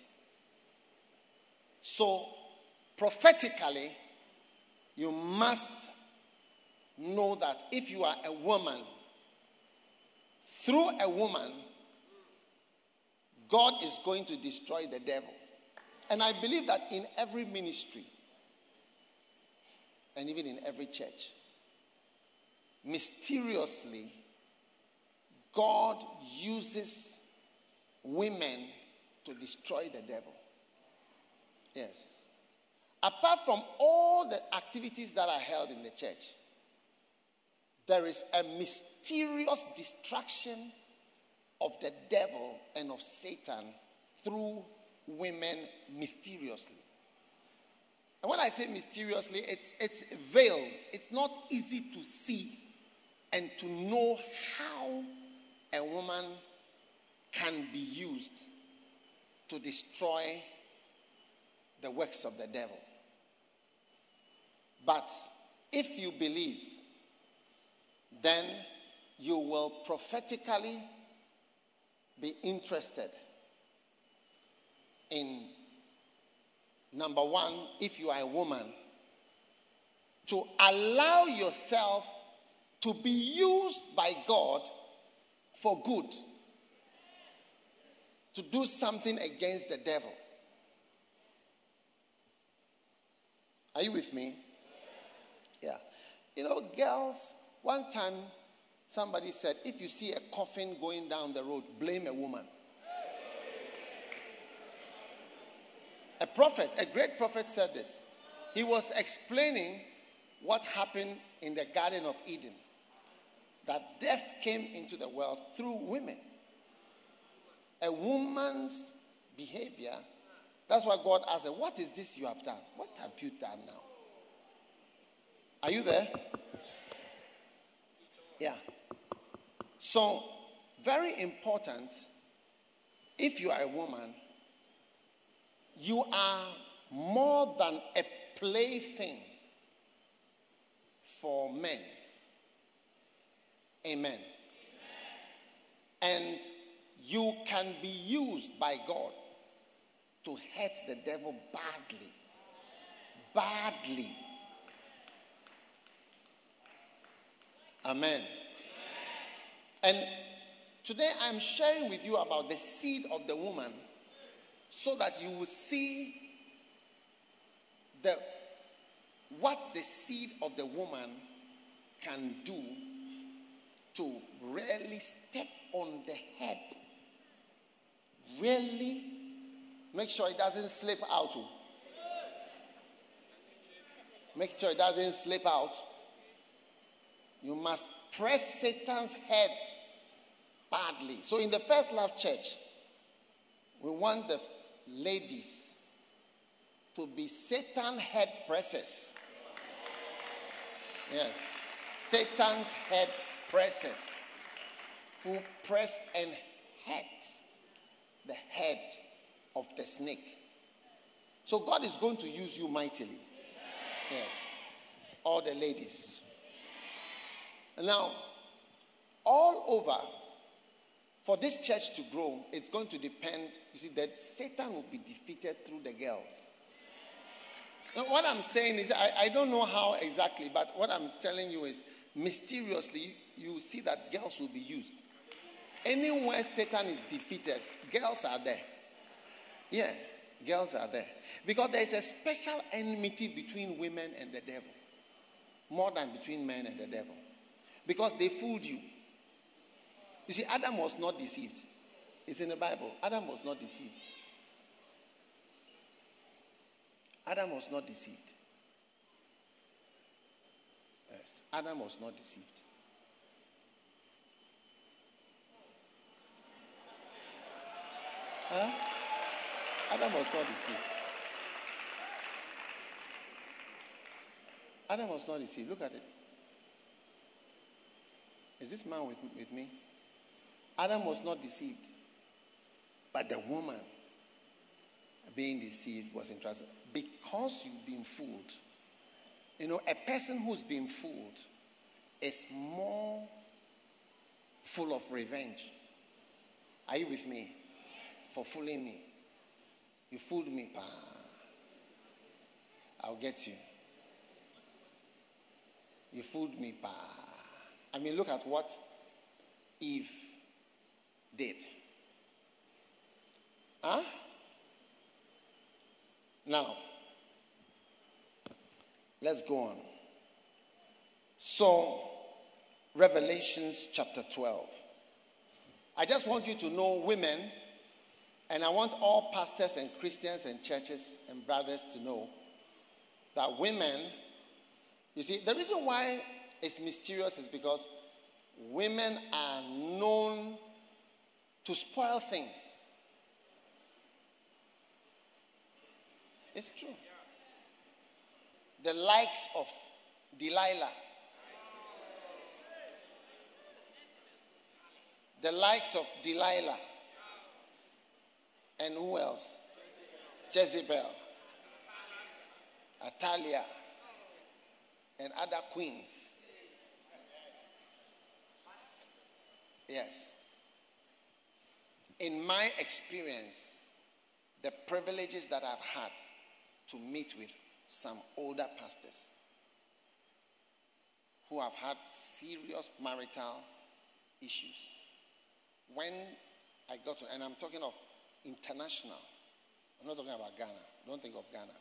So, prophetically, you must know that if you are a woman, through a woman, God is going to destroy the devil. And I believe that in every ministry, and even in every church, mysteriously, God uses women to destroy the devil. Yes. Apart from all the activities that are held in the church, there is a mysterious distraction of the devil and of Satan through women mysteriously. And when I say mysteriously, it's, it's veiled. It's not easy to see and to know how a woman can be used to destroy the works of the devil. But if you believe, then you will prophetically be interested in number one, if you are a woman, to allow yourself to be used by God for good, to do something against the devil. Are you with me? Yeah. You know, girls, one time somebody said, if you see a coffin going down the road, blame a woman. A prophet, a great prophet said this. He was explaining what happened in the Garden of Eden that death came into the world through women. A woman's behavior. That's why God asked her, What is this you have done? What have you done now? Are you there? Yeah. So, very important if you are a woman, you are more than a plaything for men. Amen. And you can be used by God to hurt the devil badly. Badly. Amen. And today I'm sharing with you about the seed of the woman so that you will see the, what the seed of the woman can do to really step on the head. Really make sure it doesn't slip out. Make sure it doesn't slip out. You must press Satan's head badly. So, in the first love church, we want the ladies to be Satan head pressers. Yes, Satan's head pressers who press and hit the head of the snake. So God is going to use you mightily. Yes. All the ladies. Now, all over, for this church to grow, it's going to depend. You see, that Satan will be defeated through the girls. Now, what I'm saying is, I, I don't know how exactly, but what I'm telling you is mysteriously, you see that girls will be used. anywhere Satan is defeated, girls are there. Yeah, girls are there. Because there is a special enmity between women and the devil, more than between men and the devil. Because they fooled you. You see, Adam was not deceived. It's in the Bible. Adam was not deceived. Adam was not deceived. Yes, Adam was not deceived. Huh? Adam was not deceived. Adam was not deceived. Look at it. Is this man with, with me? Adam was not deceived. But the woman being deceived was interested. Because you've been fooled. You know, a person who's been fooled is more full of revenge. Are you with me? For fooling me. You fooled me, pa. I'll get you. You fooled me, pa. I mean, look at what Eve did. Huh? Now, let's go on. So, Revelations chapter 12. I just want you to know, women, and I want all pastors and Christians and churches and brothers to know that women, you see, the reason why it's mysterious is because women are known to spoil things. It's true. The likes of Delilah. The likes of Delilah. And who else? Jezebel. Athaliah. And other queens. Yes. In my experience, the privileges that I've had to meet with some older pastors who have had serious marital issues. When I got to, and I'm talking of international, I'm not talking about Ghana, don't think of Ghana,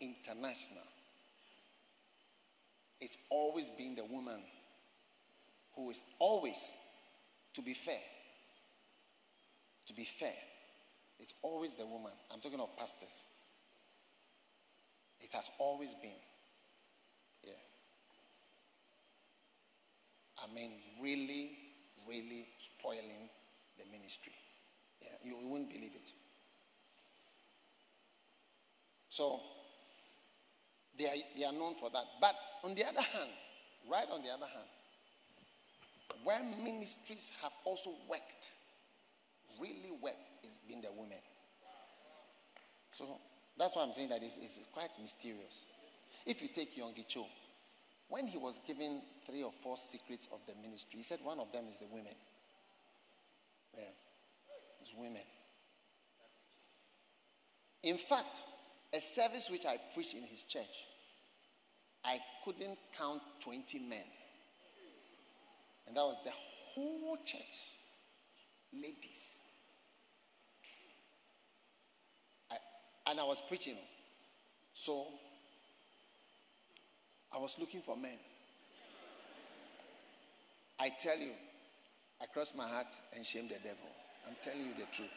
international. It's always been the woman who is always, to be fair, to be fair, it's always the woman. I'm talking of pastors. It has always been. Yeah. I mean, really, really spoiling the ministry. Yeah, you, you wouldn't believe it. So, they are, they are known for that. But on the other hand, right on the other hand, where ministries have also worked, really worked, is been the women. So that's why I'm saying that it's, it's quite mysterious. If you take Yonggi Cho, when he was given three or four secrets of the ministry, he said one of them is the women. Yeah, it's women. In fact, a service which I preached in his church, I couldn't count 20 men. And that was the whole church. Ladies. I, and I was preaching. So I was looking for men. I tell you, I crossed my heart and shamed the devil. I'm telling you the truth.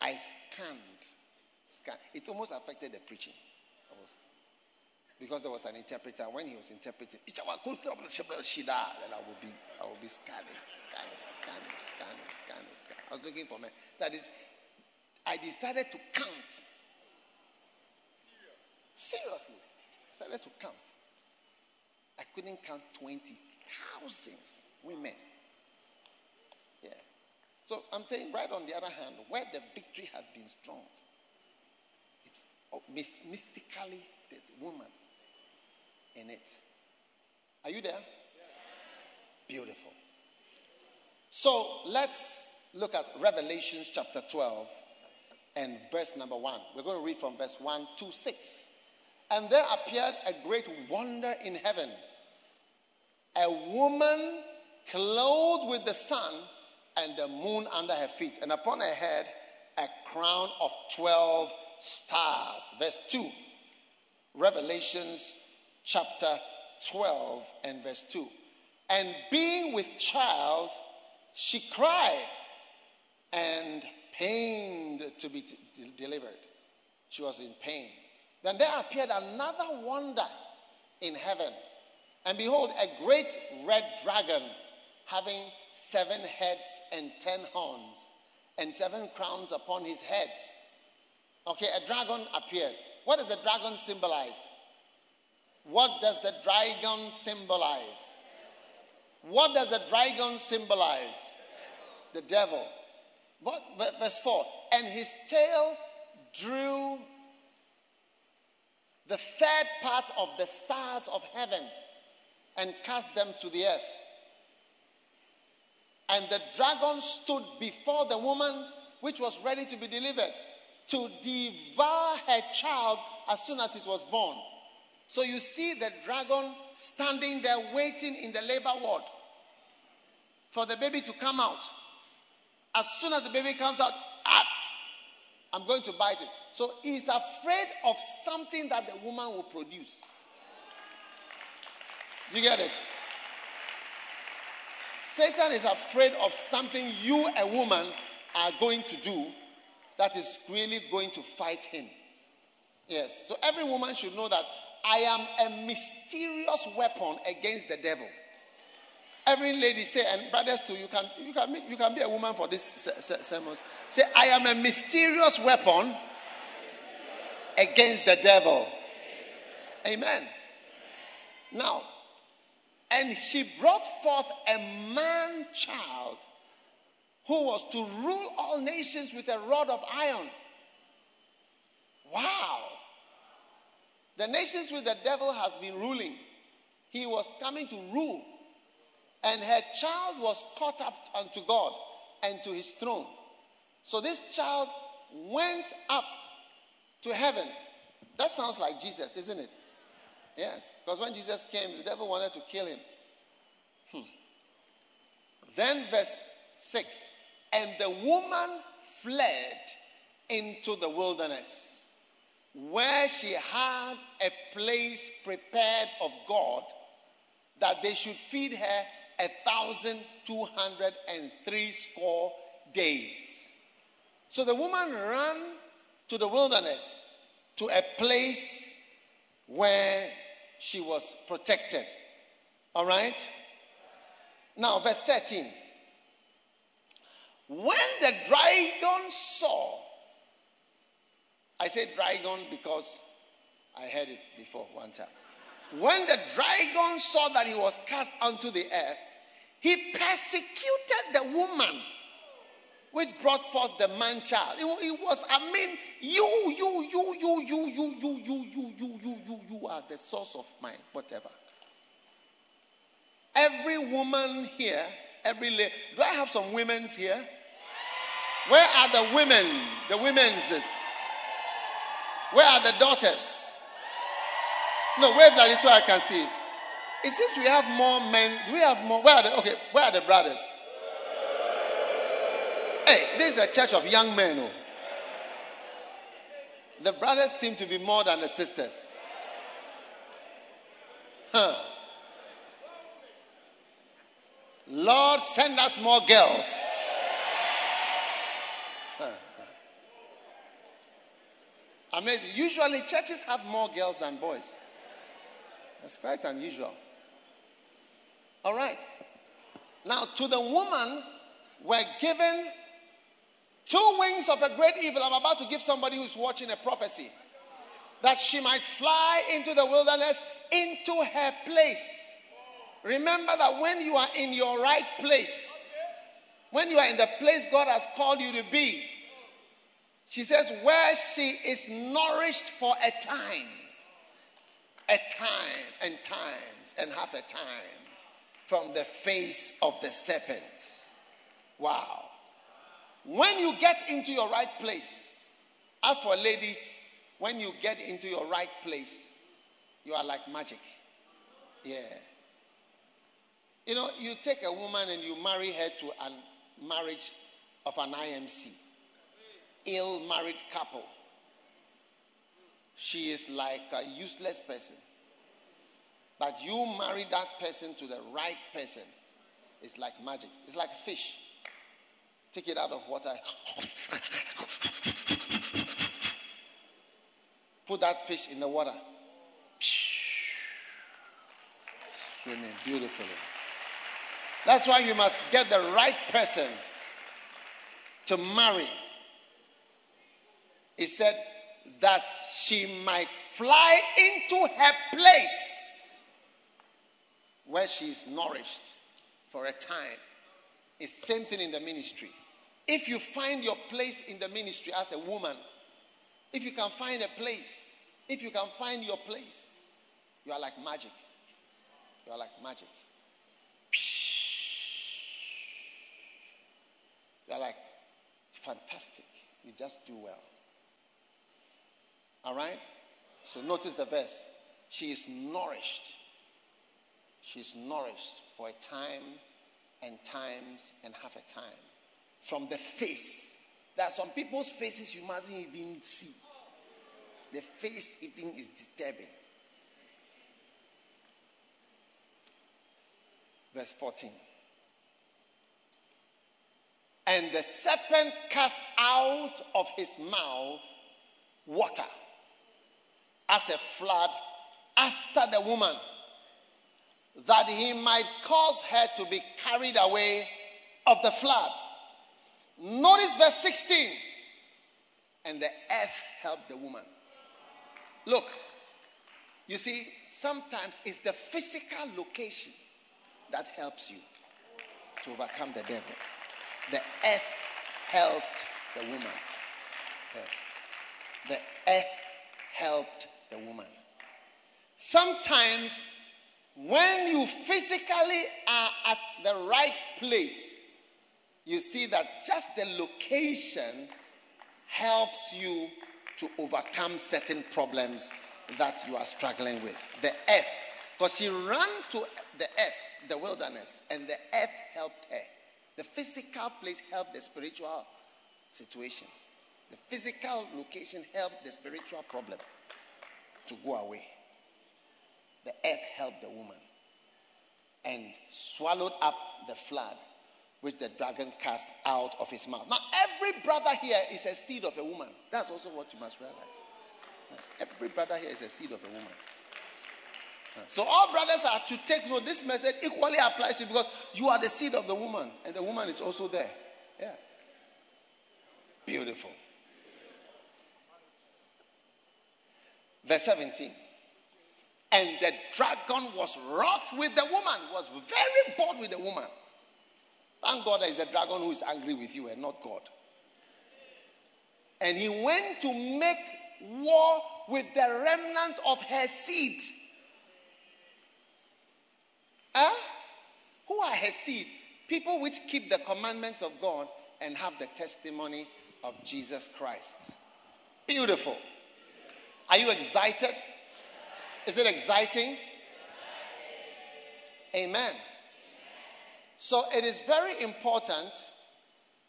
I scanned, scanned. It almost affected the preaching. I was because there was an interpreter. When he was interpreting, then I would be, I would be scanning, scanning, scanning, scanning, scanning. I was looking for men. That is, I decided to count. Seriously, I started to count. I couldn't count twenty thousands women. Yeah. So I'm saying, right on the other hand, where the victory has been strong, it's oh, mystically there's a woman in it. Are you there? Beautiful. So let's look at Revelations chapter 12 and verse number 1. We're going to read from verse 1 to 6. And there appeared a great wonder in heaven a woman clothed with the sun and the moon under her feet, and upon her head a crown of 12 stars. Verse 2. Revelations chapter 12 and verse 2. And being with child, she cried and pained to be delivered. She was in pain. Then there appeared another wonder in heaven. And behold, a great red dragon having seven heads and ten horns and seven crowns upon his heads. Okay, a dragon appeared. What does the dragon symbolize? What does the dragon symbolize? What does the dragon symbolize? The devil. What, verse 4 And his tail drew the third part of the stars of heaven and cast them to the earth. And the dragon stood before the woman which was ready to be delivered to devour her child as soon as it was born. So you see the dragon standing there waiting in the labor ward for the baby to come out. As soon as the baby comes out, ah, I'm going to bite it. So he's afraid of something that the woman will produce. You get it? Satan is afraid of something you, a woman, are going to do that is really going to fight him. Yes. So every woman should know that I am a mysterious weapon against the devil. Every lady say, and brothers too, you can you can you can be a woman for this sermon. Say, I am a mysterious weapon against the devil. Amen. Now, and she brought forth a man child who was to rule all nations with a rod of iron. Wow. The nations with the devil has been ruling, he was coming to rule. And her child was caught up unto God and to his throne. So this child went up to heaven. That sounds like Jesus, isn't it? Yes, because when Jesus came, the devil wanted to kill him. Hmm. Then, verse 6 And the woman fled into the wilderness, where she had a place prepared of God that they should feed her a thousand two hundred and three score days. So the woman ran to the wilderness, to a place where she was protected. All right? Now, verse 13. When the dragon saw, I say dragon because I heard it before one time. When the dragon saw that he was cast onto the earth, he persecuted the woman which brought forth the man child. It, was, I mean, you, you, you, you, you, you, you, you, you, you, you, you, you are the source of my whatever. Every woman here, every lady, do I have some women's here? Where are the women? The women's. Where are the daughters? No, wave like this so I can see. It seems we have more men. Do we have more? Where are the okay? Where are the brothers? Hey, this is a church of young men. Oh. The brothers seem to be more than the sisters. Huh. Lord, send us more girls. Huh. Amazing. Usually, churches have more girls than boys. That's quite unusual. All right. Now, to the woman were given Two wings of a great evil. I'm about to give somebody who's watching a prophecy that she might fly into the wilderness into her place. Remember that when you are in your right place, when you are in the place God has called you to be, she says, where she is nourished for a time, a time and times and half a time from the face of the serpent. Wow. When you get into your right place, as for ladies, when you get into your right place, you are like magic. Yeah. You know, you take a woman and you marry her to a marriage of an IMC, ill married couple. She is like a useless person. But you marry that person to the right person, it's like magic. It's like a fish. Take it out of water. Put that fish in the water. Swimming beautifully. That's why you must get the right person to marry. He said that she might fly into her place where she is nourished for a time. It's the same thing in the ministry. If you find your place in the ministry as a woman, if you can find a place, if you can find your place, you are like magic. You are like magic. You are like fantastic. You just do well. All right? So notice the verse. She is nourished. She is nourished for a time and times and half a time. From the face. There are some people's faces you mustn't even see. The face even is disturbing. Verse 14. And the serpent cast out of his mouth water as a flood after the woman, that he might cause her to be carried away of the flood. Notice verse 16. And the earth helped the woman. Look, you see, sometimes it's the physical location that helps you to overcome the devil. The earth helped the woman. The earth helped the woman. Sometimes, when you physically are at the right place, you see that just the location helps you to overcome certain problems that you are struggling with. The earth, because she ran to the earth, the wilderness, and the earth helped her. The physical place helped the spiritual situation. The physical location helped the spiritual problem to go away. The earth helped the woman and swallowed up the flood which the dragon cast out of his mouth. Now, every brother here is a seed of a woman. That's also what you must realize. Yes, every brother here is a seed of a woman. So all brothers are to take note. This message equally applies to you because you are the seed of the woman, and the woman is also there. Yeah. Beautiful. Verse 17. And the dragon was wroth with the woman, was very bored with the woman. Thank God there is a dragon who is angry with you and not God. And he went to make war with the remnant of her seed. Huh? Who are her seed? People which keep the commandments of God and have the testimony of Jesus Christ. Beautiful. Are you excited? Is it exciting? Amen. So it is very important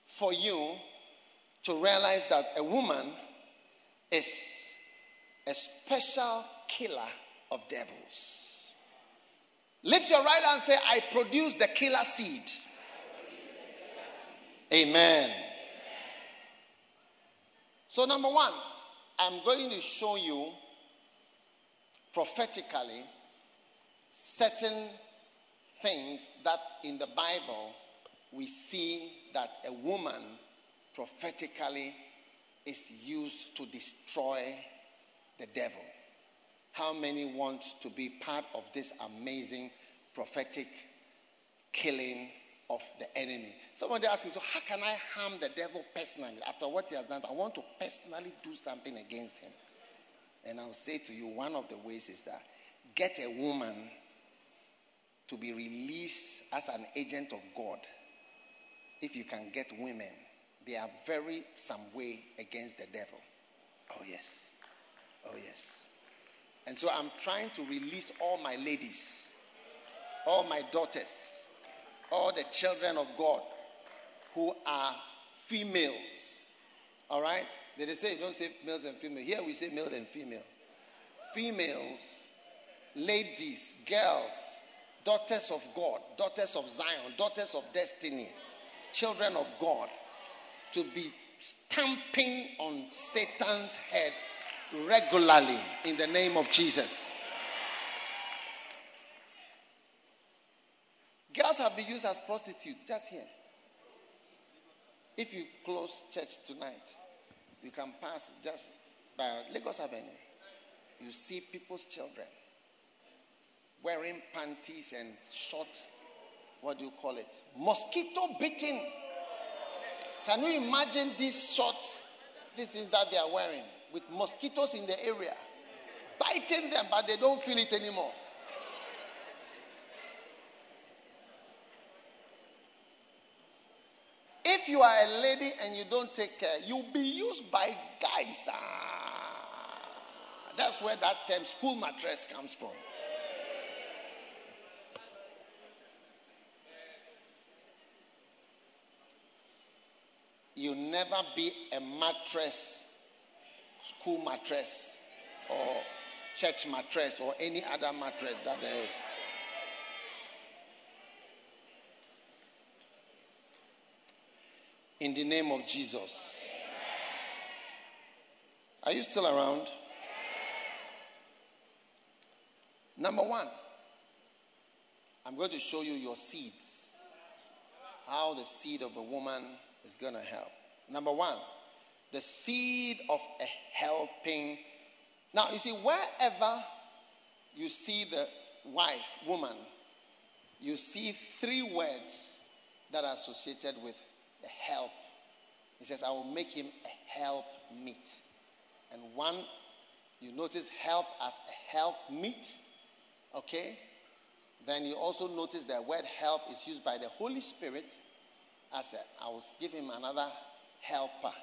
for you to realize that a woman is a special killer of devils. Lift your right hand and say, I produce the killer seed. Amen. So, number one, I'm going to show you prophetically certain things that in the Bible we see that a woman prophetically is used to destroy the devil. How many want to be part of this amazing prophetic killing of the enemy? Somebody asking, so how can I harm the devil personally after what he has done? I want to personally do something against him. And I'll say to you, one of the ways is that get a woman to be released as an agent of God. If you can get women, they are very some way against the devil. Oh, yes. Oh, yes. And so I'm trying to release all my ladies, all my daughters, all the children of God who are females. All right? Did they say you don't say males and female? Here we say male and female. Females, ladies, girls, daughters of God, daughters of Zion, daughters of destiny, children of God, to be stamping on Satan's head regularly in the name of Jesus. Have been used as prostitutes just here. If you close church tonight, you can pass just by Lagos Avenue. You see people's children wearing panties and short, what do you call it? Mosquito bitten. Can you imagine these short things that they are wearing with mosquitoes in the area? Biting them, but they don't feel it anymore. If you are a lady and you don't take care, you'll be used by guys. Ah, that's where that term school mattress comes from. You never be a mattress, school mattress, or church mattress, or any other mattress that there is. In the name of Jesus. Are you still around? Number one, I'm going to show you your seeds. How the seed of a woman is going to help. Number one, the seed of a helping. Now, you see, wherever you see the wife, woman, you see three words that are associated with a help. He says, I will make him a help meet. And one, you notice help as a help meet. Okay? Then you also notice the word help is used by the Holy Spirit as a, I will give him another helper.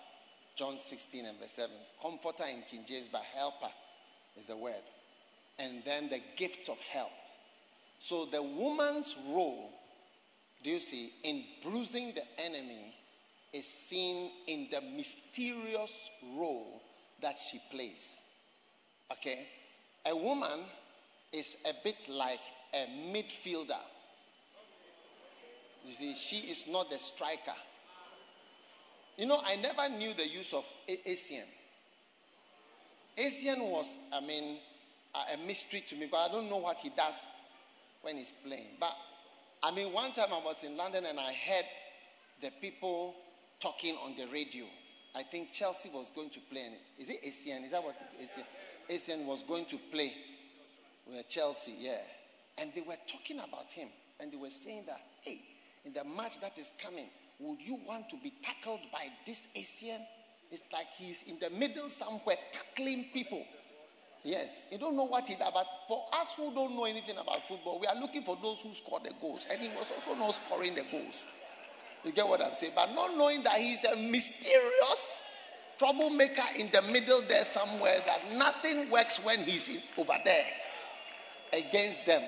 John 16 and verse 7. Comforter in King James, but helper is the word. And then the gift of help. So the woman's role do you see, in bruising the enemy is seen in the mysterious role that she plays. Okay? A woman is a bit like a midfielder. You see, she is not the striker. You know, I never knew the use of Essien. Essien was, I mean, a mystery to me, but I don't know what he does when he's playing. But I mean, one time I was in London and I heard the people talking on the radio. I think Chelsea was going to play. Is it Essien? Is that what it is? Essien? Essien was going to play with Chelsea, yeah. And they were talking about him. And they were saying that, hey, in the match that is coming, would you want to be tackled by this Essien? It's like he's in the middle somewhere tackling people. Yes, you don't know what he does, but for us who don't know anything about football, we are looking for those who score the goals. And he was also not scoring the goals. You get what I'm saying? But not knowing that he's a mysterious troublemaker in the middle there somewhere, that nothing works when he's in, over there against them.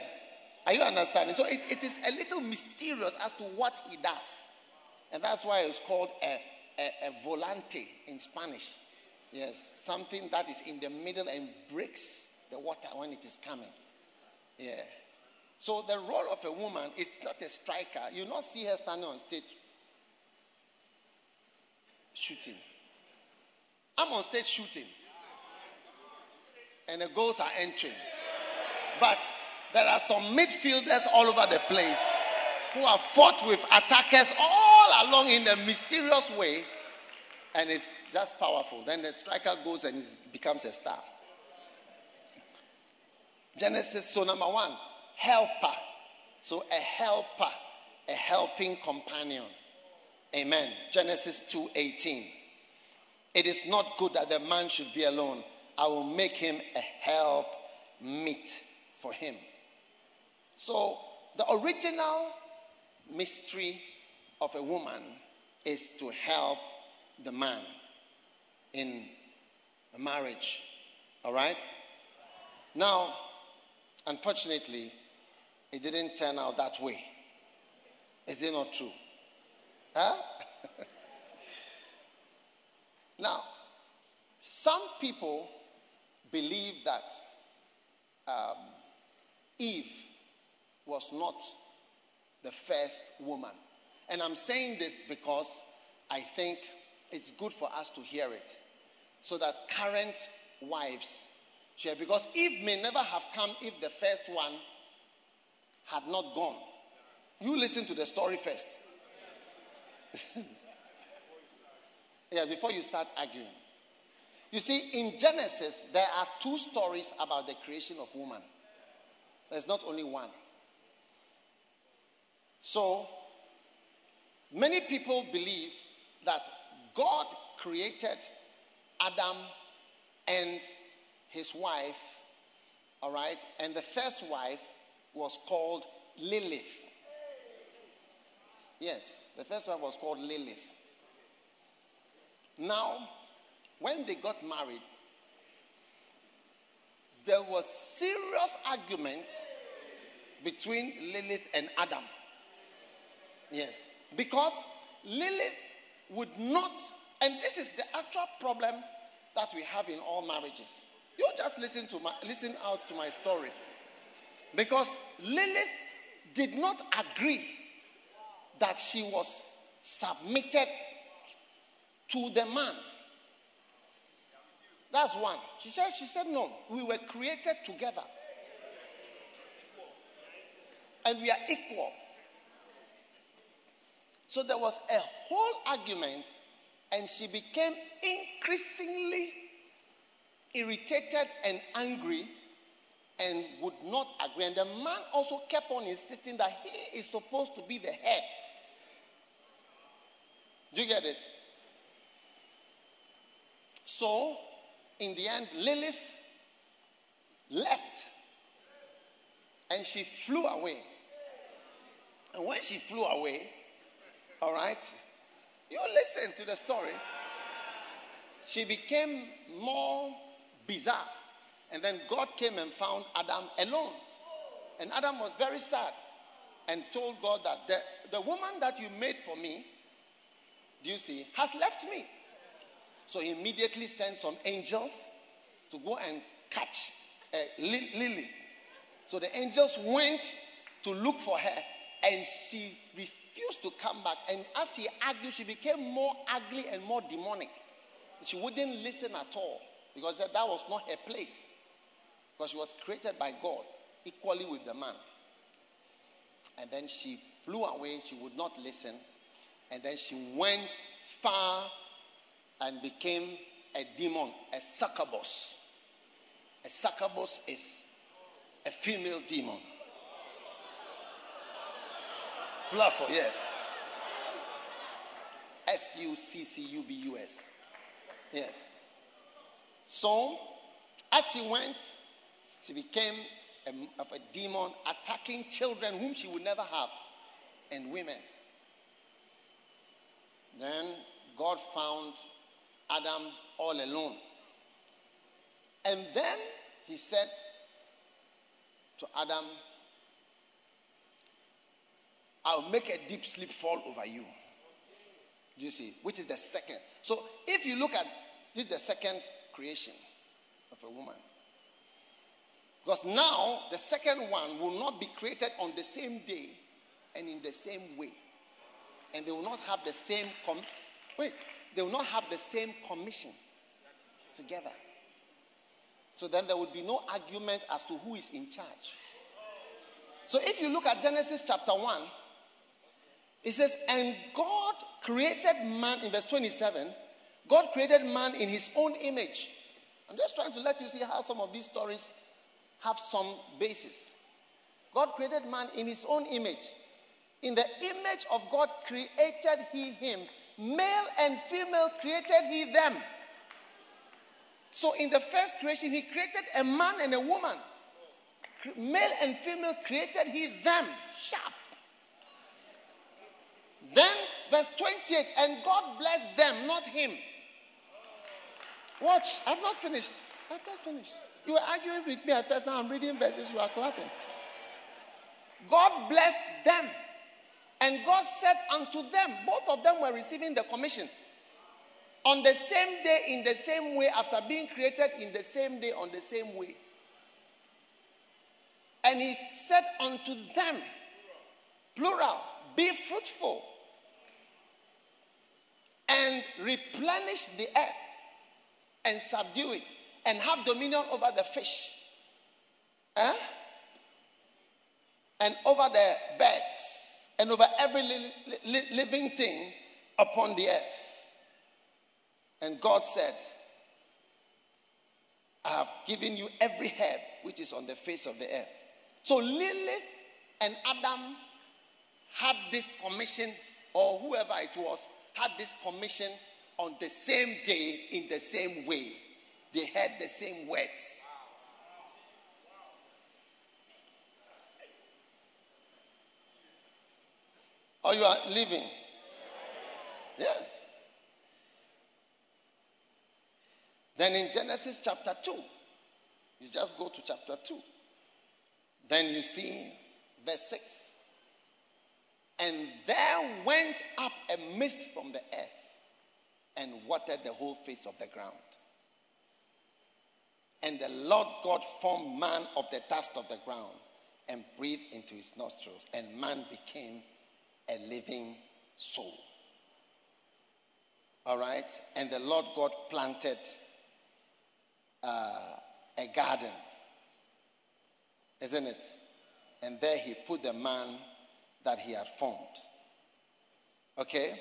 Are you understanding? So it, it is a little mysterious as to what he does. And that's why it's called a, a, a volante in Spanish. Yes, something that is in the middle and breaks the water when it is coming. Yeah. So the role of a woman is not a striker. You not see her standing on stage shooting. I'm on stage shooting. And the goals are entering. But there are some midfielders all over the place who have fought with attackers all along in a mysterious way and it's just powerful. Then the striker goes and becomes a star. Genesis, so number one, helper. So a helper, a helping companion. Amen. Genesis 2:18. It is not good that the man should be alone. I will make him a help meet for him. So the original mystery of a woman is to help the man in a marriage. All right? Now, unfortunately, it didn't turn out that way. Is it not true? Huh? now, some people believe that um, Eve was not the first woman. And I'm saying this because I think it's good for us to hear it so that current wives share. Because Eve may never have come if the first one had not gone. You listen to the story first. yeah, before you start arguing. You see, in Genesis, there are two stories about the creation of woman. There's not only one. So, many people believe that God created Adam and his wife, all right, and the first wife was called Lilith. Yes, the first wife was called Lilith. Now, when they got married, there was serious argument between Lilith and Adam. Yes, because Lilith would not, and this is the actual problem that we have in all marriages. You just listen to my listen out to my story. Because Lilith did not agree that she was submitted to the man. That's one. She said, she said, no, we were created together. And we are equal. So there was a whole argument, and she became increasingly irritated and angry and would not agree. And the man also kept on insisting that he is supposed to be the head. Do you get it? So, in the end, Lilith left and she flew away. And when she flew away, all right, you listen to the story. She became more bizarre. And then God came and found Adam alone. And Adam was very sad and told God that the, the woman that you made for me, do you see, has left me. So he immediately sent some angels to go and catch uh, Lily. So the angels went to look for her and she refused to come back. And as she argued, she became more ugly and more demonic. She wouldn't listen at all because that, that was not her place. Because she was created by God equally with the man. And then she flew away. She would not listen. And then she went far and became a demon, a succubus. A succubus is a female demon. Bluffer, yes. S U C C U B U S. Yes. So, as she went, she became a, of a demon attacking children whom she would never have and women. Then God found Adam all alone. And then he said to Adam, I'll make a deep sleep fall over you. Do you see? Which is the second. So if you look at this is the second creation of a woman. Because now the second one will not be created on the same day and in the same way. And they will not have the same com- wait, they will not have the same commission together. So then there would be no argument as to who is in charge. So if you look at Genesis chapter 1, it says, And God created man in verse 27 God created man in his own image. I'm just trying to let you see how some of these stories have some basis. God created man in his own image. In the image of God created he him. Male and female created he them. So in the first creation, he created a man and a woman. Male and female created he them. Sharp. Then, verse 28, and God blessed them, not him. Watch, I've not finished. I've not finished. You were arguing with me at first, now I'm reading verses, you are clapping. God blessed them, And God said unto them, both of them were receiving the commission on the same day, in the same way, after being created in the same day, on the same way. And he said unto them, plural, be fruitful and replenish the earth and subdue it and have dominion over the fish eh? and over the birds and over every li- li- living thing upon the earth. And God said, I have given you every herb which is on the face of the earth. So Lilith and Adam had this commission, or whoever it was, had this commission on the same day in the same way. They had the same words. Or you are living? Yes. Then in Genesis chapter 2, you just go to chapter 2. Then you see verse 6. And there went up a mist from the earth and watered the whole face of the ground. And the Lord God formed man of the dust of the ground and breathed into his nostrils, and man became a living soul. All right? And the Lord God planted uh, a garden, isn't it? And there he put the man that he had formed. Okay?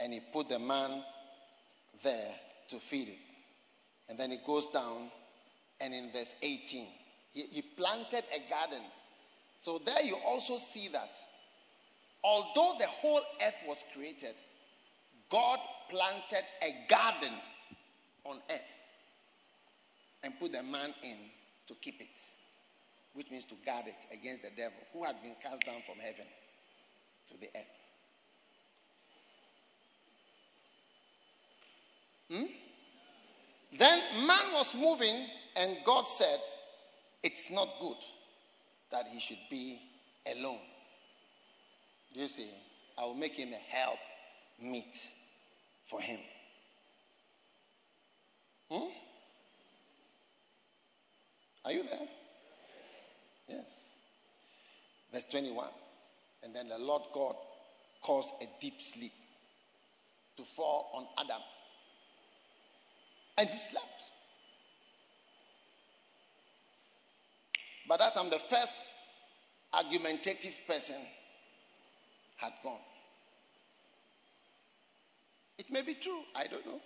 And he put the man there to feed it. And then he goes down, and in verse 18, he, he planted a garden. So there you also see that although the whole earth was created, God planted a garden on earth and put the man in to keep it, which means to guard it against the devil who had been cast down from heaven to the earth. Hmm? Then man was moving, and God said, It's not good that he should be alone. Do you see? I will make him a help meet for him. Hmm? Are you there? Yes. Verse 21. And then the Lord God caused a deep sleep to fall on Adam. And he slept. By that time, the first argumentative person had gone. It may be true, I don't know.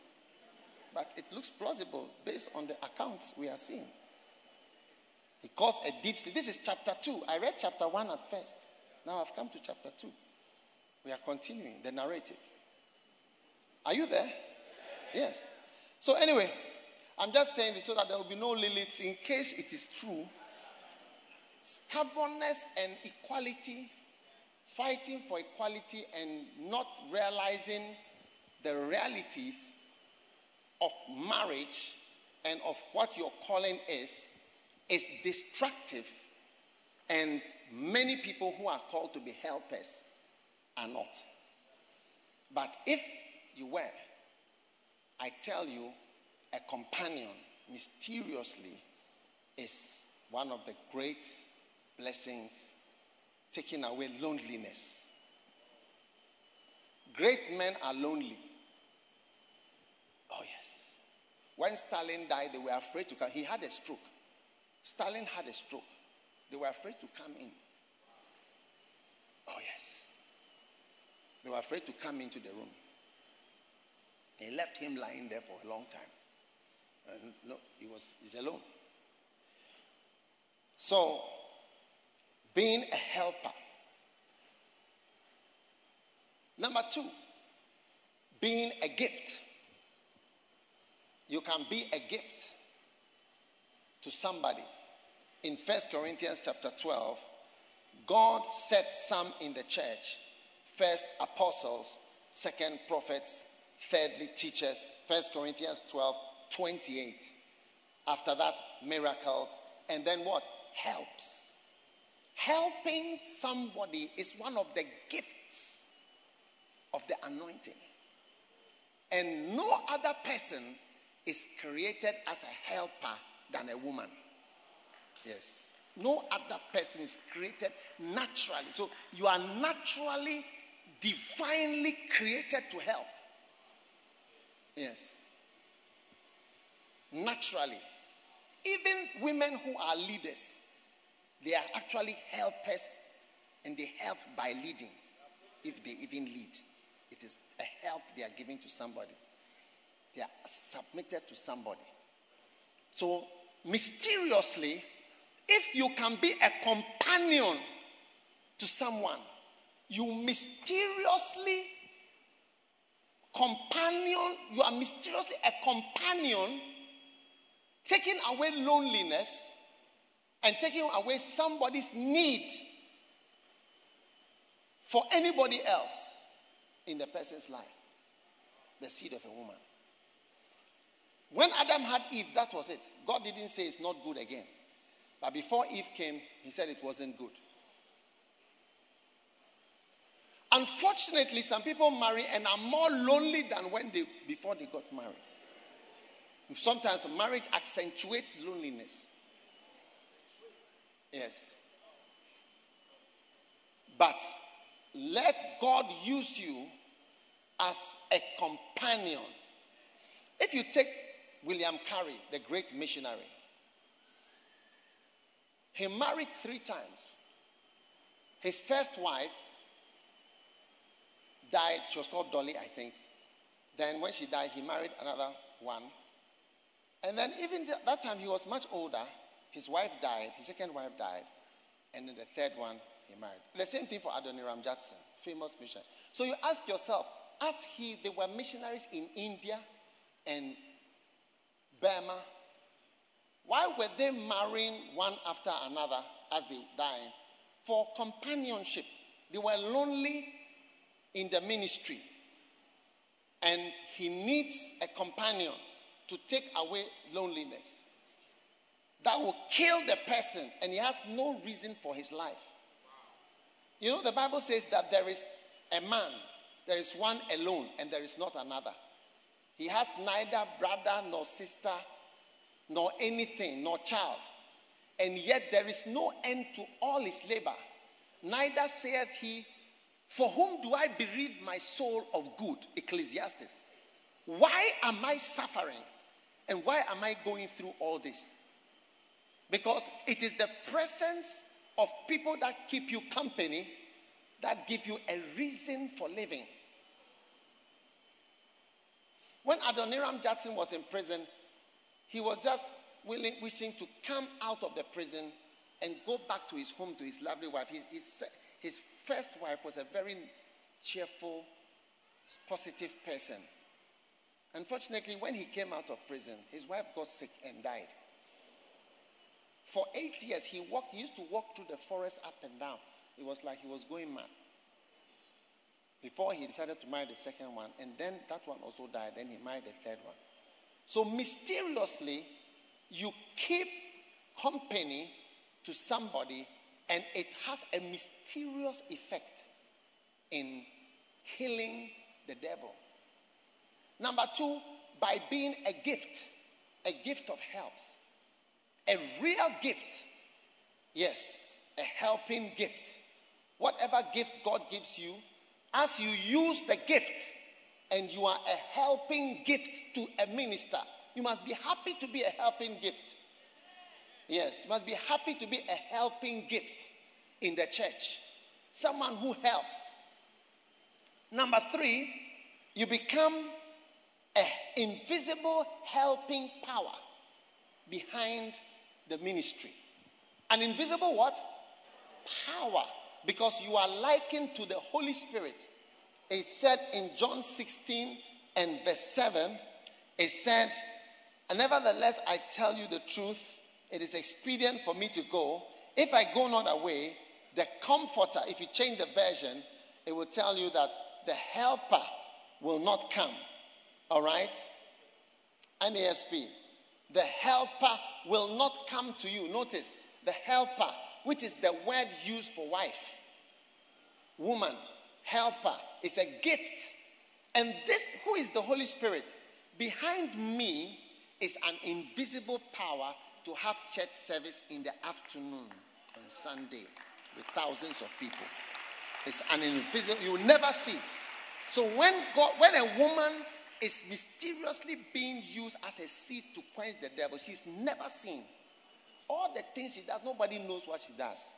But it looks plausible based on the accounts we are seeing. He caused a deep sleep. This is chapter 2. I read chapter 1 at first. Now I've come to chapter 2. We are continuing the narrative. Are you there? Yes. So, anyway, I'm just saying this so that there will be no limits in case it is true. Stubbornness and equality, fighting for equality and not realizing the realities of marriage and of what your calling is is destructive, and many people who are called to be helpers are not. But if you were, I tell you, a companion mysteriously is one of the great blessings taking away loneliness. Great men are lonely. Oh, yes. When Stalin died, they were afraid to come. He had a stroke. Stalin had a stroke. They were afraid to come in. Oh, yes. They were afraid to come into the room. They left him lying there for a long time. And no, he was he's alone. So, being a helper. Number two, being a gift. You can be a gift to somebody. In First Corinthians chapter 12, God set some in the church first apostles, second prophets, thirdly teachers. First Corinthians 12, 28. After that, miracles. And then what? Helps. Helping somebody is one of the gifts of the anointing. And no other person is created as a helper than a woman. Yes. No other person is created naturally. So you are naturally, divinely created to help. Yes. Naturally. Even women who are leaders, they are actually helpers and they help by leading, if they even lead. It is a help they are giving to somebody, they are submitted to somebody. So, mysteriously, if you can be a companion to someone, you mysteriously companion, you are mysteriously a companion, taking away loneliness and taking away somebody's need for anybody else in the person's life. The seed of a woman. When Adam had Eve, that was it. God didn't say it's not good again. But before Eve came, he said it wasn't good. Unfortunately, some people marry and are more lonely than when they before they got married. Sometimes marriage accentuates loneliness. Yes. But let God use you as a companion. If you take William Carey, the great missionary, he married three times. His first wife died. She was called Dolly, I think. Then, when she died, he married another one. And then, even th- that time, he was much older. His wife died. His second wife died. And then the third one, he married. The same thing for Adoniram Judson, famous missionary. So you ask yourself, as he, they were missionaries in India and Burma, why were they marrying one after another as they died? For companionship. They were lonely in the ministry. And he needs a companion to take away loneliness. That will kill the person, and he has no reason for his life. You know, the Bible says that there is a man, there is one alone, and there is not another. He has neither brother nor sister nor anything, nor child. And yet there is no end to all his labor. Neither saith he, For whom do I bereave my soul of good? Ecclesiastes. Why am I suffering? And why am I going through all this? Because it is the presence of people that keep you company that give you a reason for living. When Adoniram Judson was in prison, he was just willing, wishing to come out of the prison and go back to his home to his lovely wife. He, his, his first wife was a very cheerful, positive person. Unfortunately, when he came out of prison, his wife got sick and died. For eight years, he walked, he used to walk through the forest up and down. It was like he was going mad. Before he decided to marry the second one, and then that one also died, then he married the third one. So mysteriously, you keep company to somebody, and it has a mysterious effect in killing the devil. Number two, by being a gift, a gift of helps. A real gift. Yes, a helping gift. Whatever gift God gives you, as you use the gift, and you are a helping gift to a minister, you must be happy to be a helping gift. Yes, you must be happy to be a helping gift in the church. Someone who helps. Number three, you become an invisible helping power behind the ministry. An invisible what? Power. Because you are likened to the Holy Spirit it said in John 16 and verse 7, it said, Nevertheless, I tell you the truth, it is expedient for me to go. If I go not away, the comforter, if you change the version, it will tell you that the helper will not come. All right? NASB. The helper will not come to you. Notice, the helper which is the word used for wife, woman, helper, is a gift. And this, who is the Holy Spirit? Behind me is an invisible power to have church service in the afternoon on Sunday with thousands of people. It's an invisible, you will never see. So when God, when a woman is mysteriously being used as a seed to quench the devil, she's never seen. All the things she does, nobody knows what she does.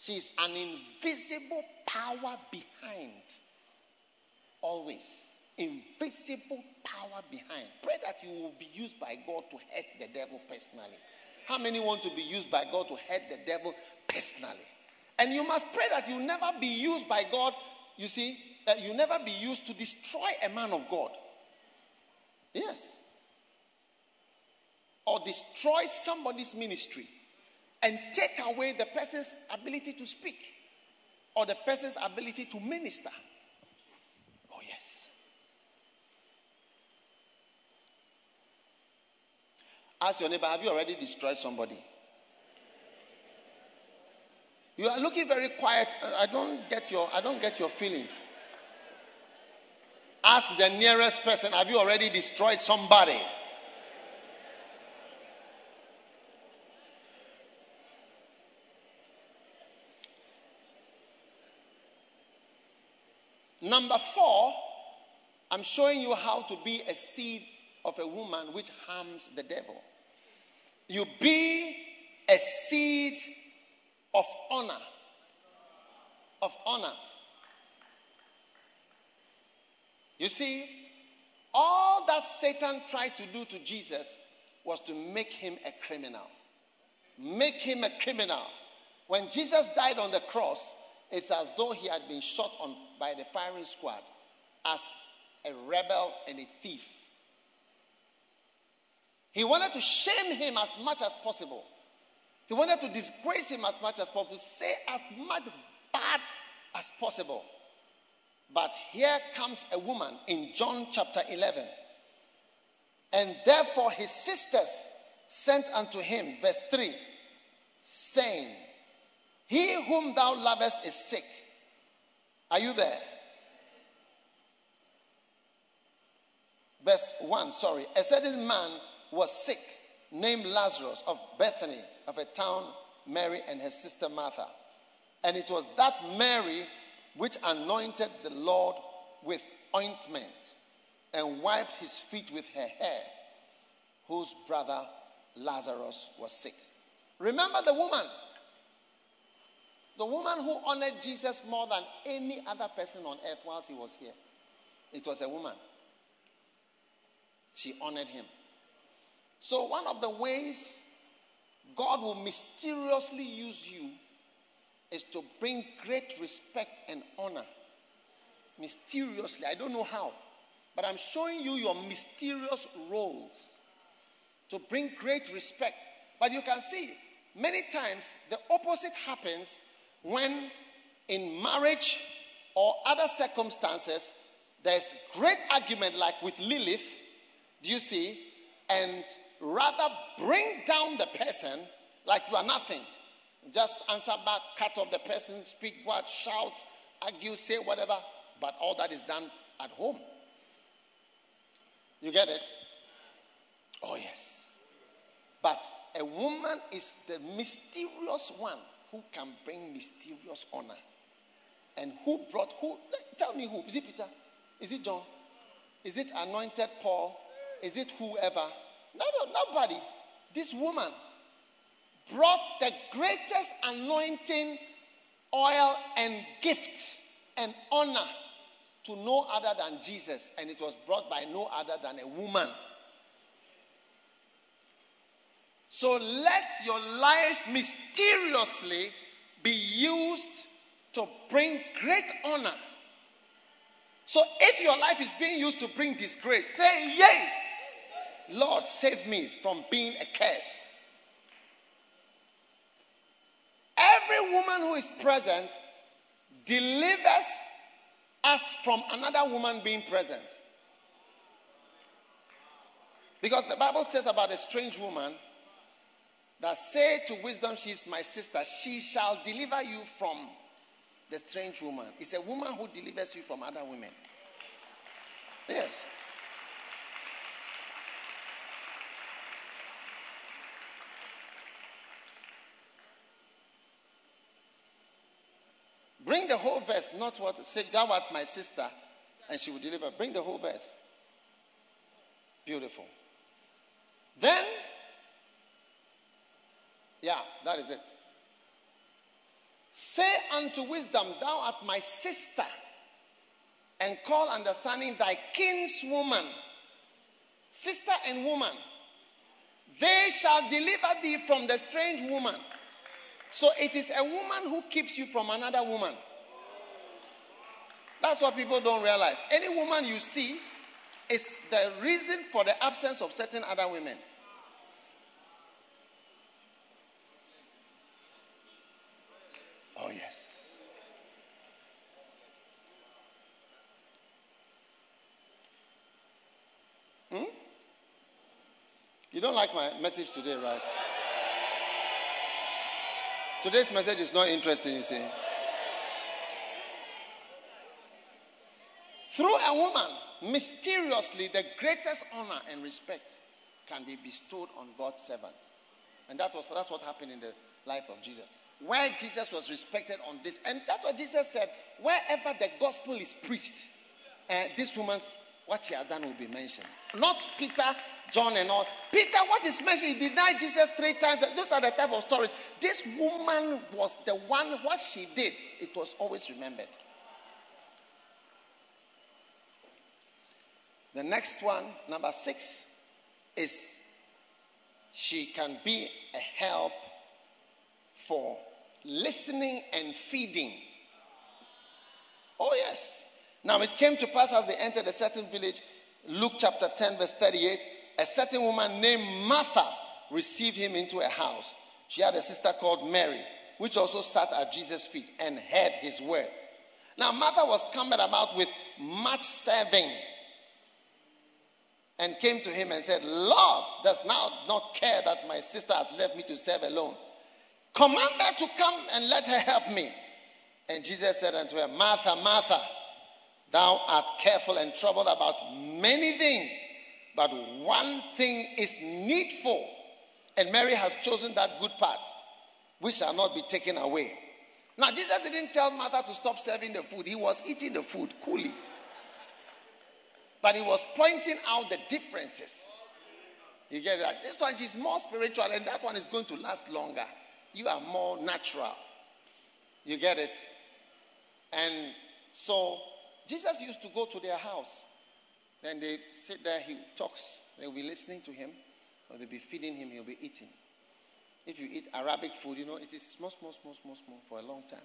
She's an invisible power behind. Always. Invisible power behind. Pray that you will be used by God to hurt the devil personally. How many want to be used by God to hurt the devil personally? And you must pray that you never be used by God, you see, you never be used to destroy a man of God. Yes. Or destroy somebody's ministry and take away the person's ability to speak or the person's ability to minister. Oh, yes. Ask your neighbor, have you already destroyed somebody? You are looking very quiet. I don't get your I don't get your feelings. Ask the nearest person, have you already destroyed somebody? Number four, I'm showing you how to be a seed of a woman which harms the devil. You be a seed of honor. Of honor. You see, all that Satan tried to do to Jesus was to make him a criminal. Make him a criminal. When Jesus died on the cross, it's as though he had been shot on by the firing squad as a rebel and a thief. He wanted to shame him as much as possible. He wanted to disgrace him as much as possible, say as much bad as possible. But here comes a woman in John chapter 11. And therefore his sisters sent unto him, verse 3, saying, He whom thou lovest is sick. Are you there? Verse 1, sorry. A certain man was sick, named Lazarus of Bethany, of a town, Mary and her sister Martha. And it was that Mary which anointed the Lord with ointment and wiped his feet with her hair, whose brother Lazarus was sick. Remember the woman. The woman who honored Jesus more than any other person on earth whilst he was here. It was a woman. She honored him. So, one of the ways God will mysteriously use you is to bring great respect and honor. Mysteriously. I don't know how. But I'm showing you your mysterious roles to bring great respect. But you can see many times the opposite happens when in marriage or other circumstances there's great argument like with Lilith, do you see? And rather bring down the person like you are nothing. Just answer back, cut off the person, speak what, shout, argue, say whatever. But all that is done at home. You get it? Oh, yes. But a woman is the mysterious one who can bring mysterious honor. And who brought who? Tell me who. Is it Peter? Is it John? Is it anointed Paul? Is it whoever? No, no, nobody. This woman brought the greatest anointing, oil, and gift and honor to no other than Jesus, and it was brought by no other than a woman. So let your life mysteriously be used to bring great honor. So if your life is being used to bring disgrace, say, Yay! Lord, save me from being a curse. Every woman who is present delivers us from another woman being present. Because the Bible says about a strange woman that say to wisdom, She is my sister, she shall deliver you from the strange woman. It's a woman who delivers you from other women. Yes. Bring the whole verse, not what say thou art my sister, and she will deliver. Bring the whole verse. Beautiful. Then, yeah, that is it. Say unto wisdom, Thou art my sister, and call understanding thy kinswoman, sister and woman. They shall deliver thee from the strange woman. So it is a woman who keeps you from another woman. That's what people don't realize. Any woman you see is the reason for the absence of certain other women. Oh, yes. Hmm? You don't like my message today, right? Today's message is not interesting, you see. Through a woman, mysteriously, the greatest honor and respect can be bestowed on God's servants. And that was, that's what happened in the life of Jesus. Where Jesus was respected on this, and that's what Jesus said wherever the gospel is preached, uh, this woman, what she has done will be mentioned. Not Peter, John, and all. Peter, what is mentioned, he denied Jesus three times. Those are the type of stories. This woman was the one, what she did, it was always remembered. The next one, number six, is she can be a help for listening and feeding. Oh, yes. Now it came to pass as they entered a certain village, Luke chapter 10, verse 38, a certain woman named Martha received him into a house. She had a sister called Mary, which also sat at Jesus' feet and heard his word. Now, Martha was coming about with much serving and came to him and said, Lord, does now not care that my sister has left me to serve alone? Command her to come and let her help me. And Jesus said unto her, Martha, Martha, thou art careful and troubled about many things, but one thing is needful. And Mary has chosen that good part, which shall not be taken away. Now, Jesus didn't tell Martha to stop serving the food, he was eating the food coolly. But he was pointing out the differences. You get that? This one, she's more spiritual, and that one is going to last longer. You are more natural. You get it? And so Jesus used to go to their house. Then they sit there, he talks. They'll be listening to him, or they'll be feeding him, he'll be eating. If you eat Arabic food, you know, it is small, small, small, small, small for a long time.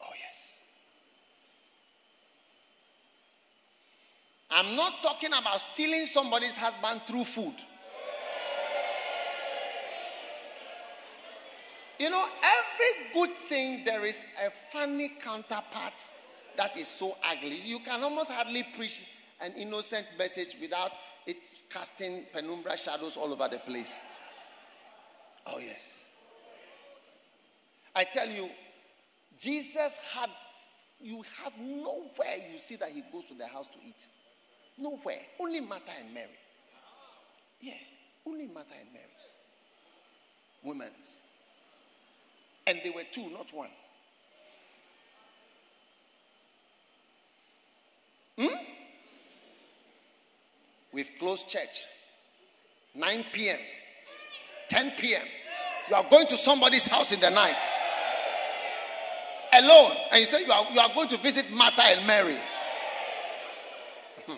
Oh, yes. I'm not talking about stealing somebody's husband through food. You know, every good thing, there is a funny counterpart that is so ugly. You can almost hardly preach an innocent message without it casting penumbra shadows all over the place. Oh, yes. I tell you, Jesus had, you have nowhere you see that he goes to the house to eat. Nowhere. Only Martha and Mary. Yeah, only Martha and Mary's. Women's. And they were two, not one. Hmm? We've closed church. 9 p.m., 10 p.m. You are going to somebody's house in the night. Alone. And you say you are, you are going to visit Martha and Mary. Hmm.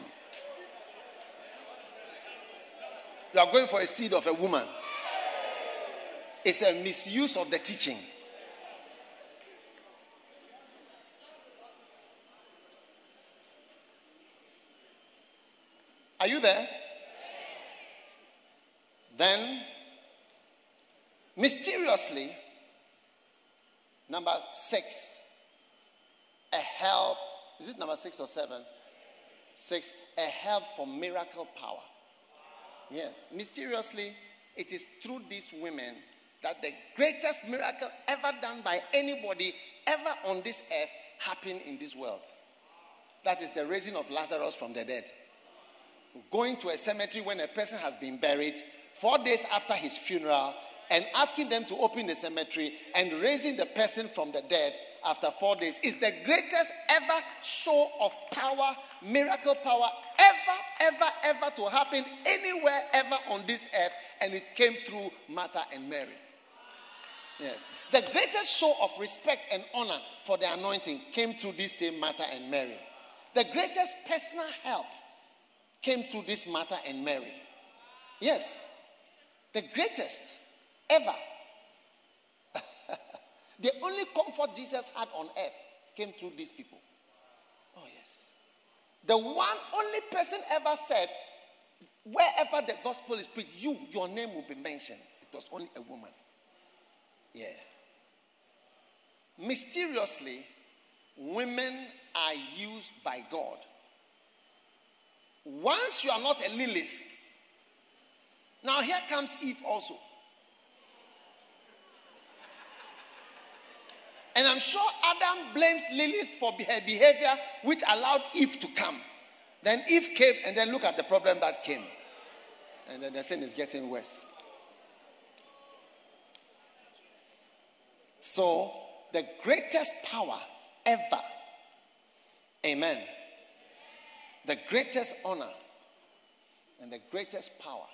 You are going for a seed of a woman. It's a misuse of the teaching. Are you there? Then, mysteriously, number six, a help. Is it number six or seven? Six, a help for miracle power. Yes. Mysteriously, it is through these women that the greatest miracle ever done by anybody ever on this earth happened in this world. That is the raising of Lazarus from the dead. Going to a cemetery when a person has been buried, four days after his funeral, and asking them to open the cemetery and raising the person from the dead after four days is the greatest ever show of power, miracle power, ever, ever, ever to happen anywhere ever on this earth. And it came through Martha and Mary. Yes. The greatest show of respect and honor for the anointing came through this same Martha and Mary. The greatest personal help came through this Martha and Mary. Yes. The greatest ever. the only comfort Jesus had on earth came through these people. Oh, yes. The one only person ever said, wherever the gospel is preached, you, your name will be mentioned. It was only a woman. Yeah. Mysteriously, women are used by God. Once you are not a Lilith, now here comes Eve also. And I'm sure Adam blames Lilith for her behavior, which allowed Eve to come. Then Eve came, and then look at the problem that came. And then the thing is getting worse. So, the greatest power ever, amen, the greatest honor and the greatest power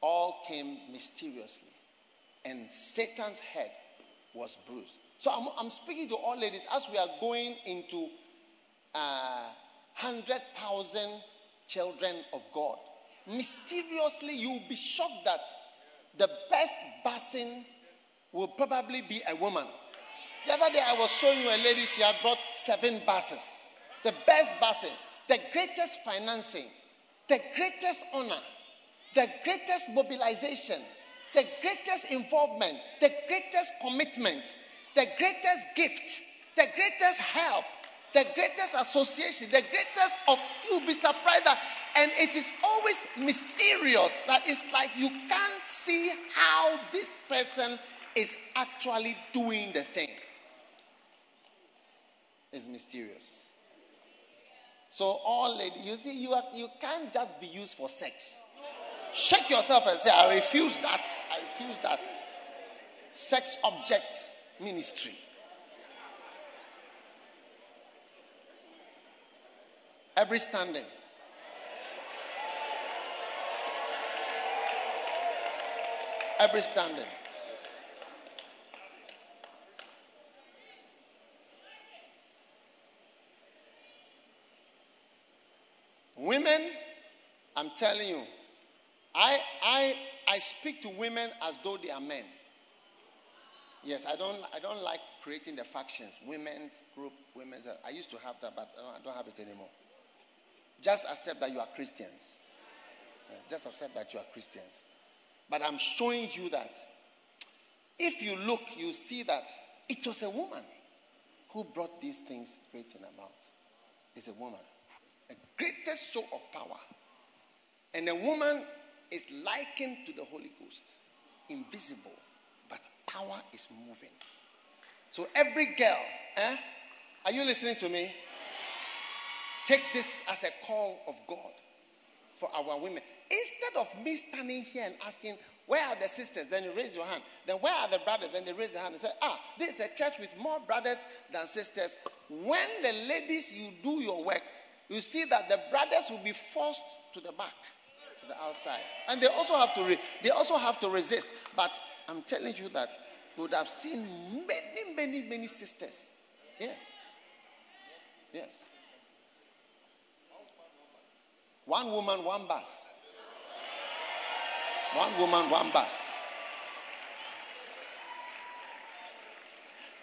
all came mysteriously. And Satan's head was bruised. So I'm, I'm speaking to all ladies as we are going into uh, 100,000 children of God. Mysteriously, you'll be shocked that the best basin will probably be a woman. The other day, I was showing you a lady, she had brought seven buses. The best basin, the greatest financing, the greatest honor, the greatest mobilization, the greatest involvement, the greatest commitment, the greatest gift, the greatest help, the greatest association, the greatest of you'll be surprised that and it is always mysterious that it's like you can't see how this person is actually doing the thing. It's mysterious. So all ladies, you see, you, are, you can't just be used for sex. Shake yourself and say, I refuse that. I refuse that. Sex object ministry. Every standing. Every standing. Women, I'm telling you, I, I, I speak to women as though they are men. Yes, I don't, I don't like creating the factions, women's group, women's. I used to have that, but I don't have it anymore. Just accept that you are Christians. Just accept that you are Christians. But I'm showing you that if you look, you see that it was a woman who brought these things written about. It's a woman. A greatest show of power. And the woman is likened to the Holy Ghost, invisible, but power is moving. So every girl, eh? Are you listening to me? Take this as a call of God for our women. Instead of me standing here and asking, where are the sisters? Then you raise your hand. Then where are the brothers? Then they raise their hand and say, ah, this is a church with more brothers than sisters. When the ladies, you do your work, you see that the brothers will be forced to the back to the outside. And they also have to re- they also have to resist. But I'm telling you that you would have seen many, many, many sisters. Yes. Yes. One woman, one bus. One woman, one bus.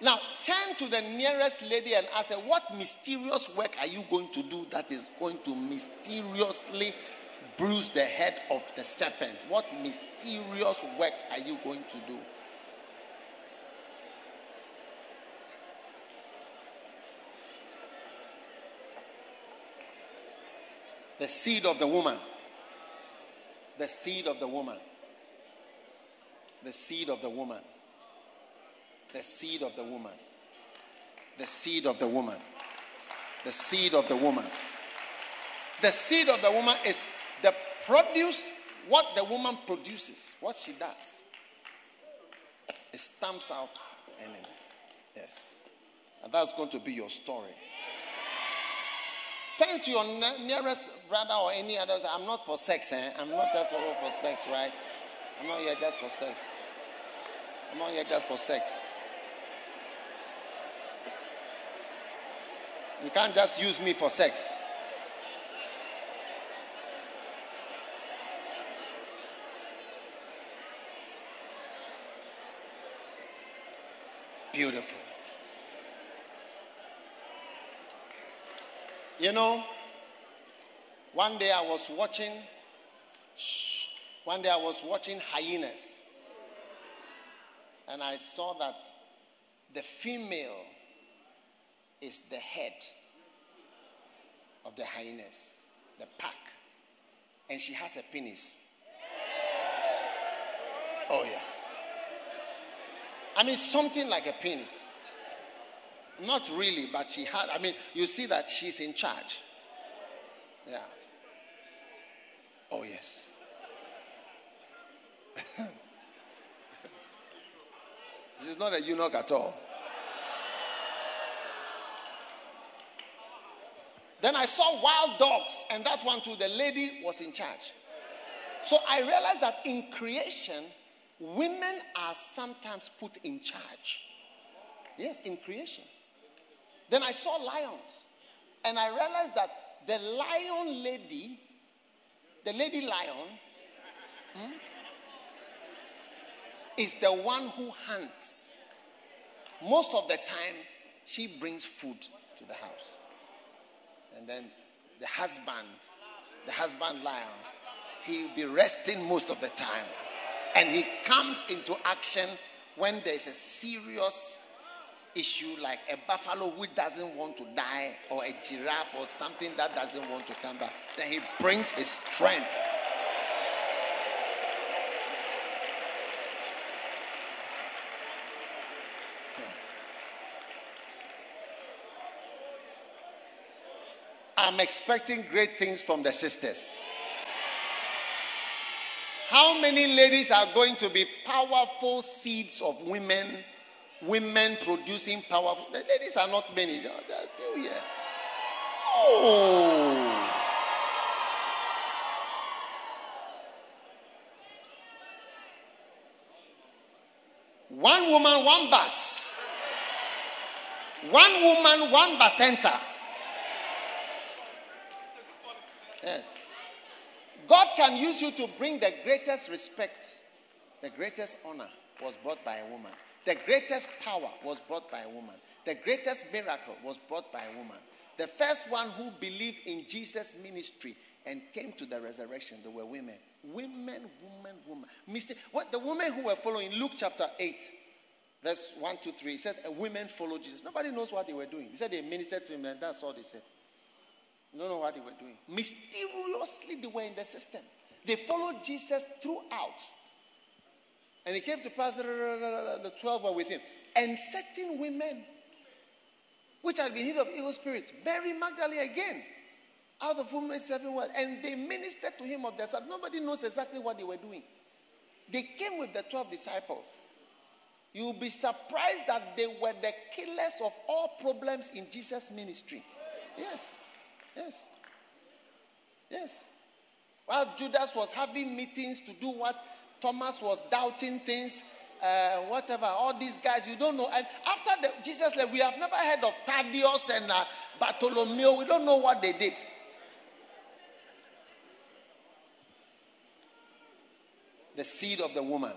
Now, turn to the nearest lady and ask her, What mysterious work are you going to do that is going to mysteriously bruise the head of the serpent. What mysterious work are you going to do? The seed of the woman. The seed of the woman. The seed of the woman. The seed of the woman. The seed of the woman. The seed of the woman. The seed of the woman is the produce, what the woman produces, what she does. It stamps out the enemy. Yes. And that's going to be your story. Turn to your nearest brother or any other. I'm not for sex, eh? I'm not just for, for sex, right? I'm not here just for sex. I'm not here just for sex. You can't just use me for sex. Beautiful. You know, one day I was watching, shh, one day I was watching hyenas. And I saw that the female is the head of the hyenas, the pack. And she has a penis. Oh, yes. I mean, something like a penis. Not really, but she had, I mean, you see that she's in charge. Yeah. Oh, yes. she's not a eunuch at all. Then I saw wild dogs, and that one too, the lady was in charge. So I realized that in creation, women are sometimes put in charge. Yes, in creation. Then I saw lions. And I realized that the lion lady, the lady lion, hmm, is the one who hunts. Most of the time, she brings food to the house. And then the husband, the husband lion, he'll be resting most of the time. And he comes into action when there's a serious issue like a buffalo who doesn't want to die or a giraffe or something that doesn't want to come back. Then he brings his strength. I'm expecting great things from the sisters. How many ladies are going to be powerful seeds of women, women producing powerful? The ladies are not many, there are few here. Oh. One woman, one bus. One woman, one bus center. Yes. God can use you to bring the greatest respect, the greatest honor was brought by a woman. The greatest power was brought by a woman. The greatest miracle was brought by a woman. The first one who believed in Jesus' ministry and came to the resurrection, there were women. Women, woman, woman. Mister, what the women who were following Luke chapter 8, verse 1 to 3, he said, Women followed Jesus. Nobody knows what they were doing. He said they ministered to him, and that's all they said. Don't know what they were doing. Mysteriously, they were in the system. They followed Jesus throughout. And it came to pass, the 12 were with him. And certain women, which had been healed of evil spirits, Mary Magdalene again, out of whom seven were, and they ministered to him of their side. Nobody knows exactly what they were doing. They came with the 12 disciples. You'll be surprised that they were the killers of all problems in Jesus' ministry. Yes. Yes. Yes. While Judas was having meetings to do what Thomas was doubting things, uh, whatever, all these guys, you don't know. And after the, Jesus left, we have never heard of Thaddeus and uh, Bartholomew. We don't know what they did. The seed of the woman.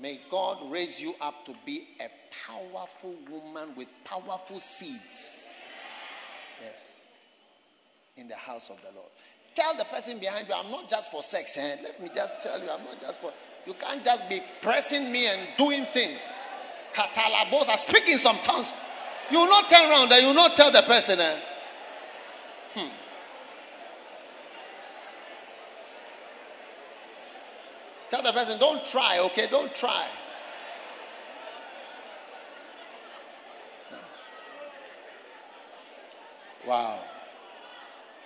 May God raise you up to be a powerful woman with powerful seeds. Yes in the house of the Lord. Tell the person behind you, I'm not just for sex. Eh? Let me just tell you, I'm not just for. You can't just be pressing me and doing things. Katalabos are speaking some tongues. You will not turn around and you will not tell the person. Eh? Hmm. Tell the person, don't try, okay? Don't try. Wow.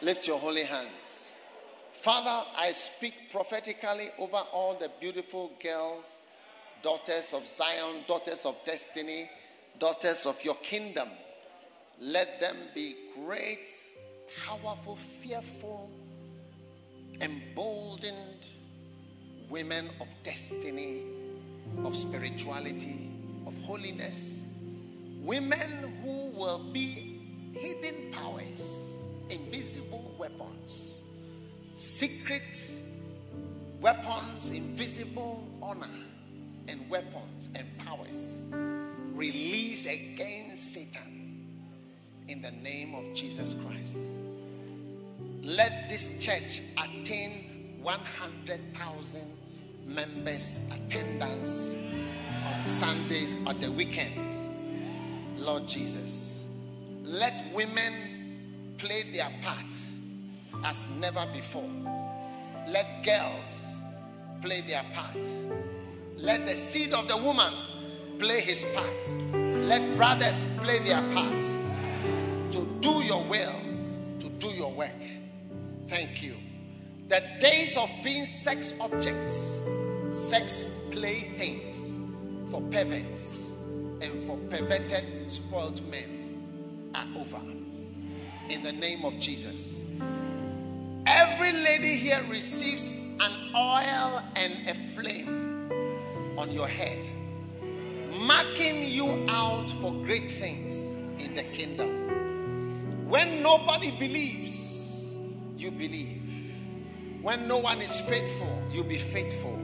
Lift your holy hands. Father, I speak prophetically over all the beautiful girls, daughters of Zion, daughters of destiny, daughters of your kingdom. Let them be great, powerful, fearful, emboldened women of destiny, of spirituality, of holiness. Women who will be hidden powers, invisible weapons, secret weapons, invisible honor and weapons and powers released against Satan in the name of Jesus Christ. Let this church attain 100,000 members attendance on Sundays or the weekend. Lord Jesus, let women play their part as never before. Let girls play their part. Let the seed of the woman play his part. Let brothers play their part to do your will, to do your work. Thank you. The days of being sex objects, sex playthings for perverts and for perverted, spoiled men are over. In the name of Jesus. Every lady here receives an oil and a flame on your head, marking you out for great things in the kingdom. When nobody believes, you believe. When no one is faithful, you be faithful.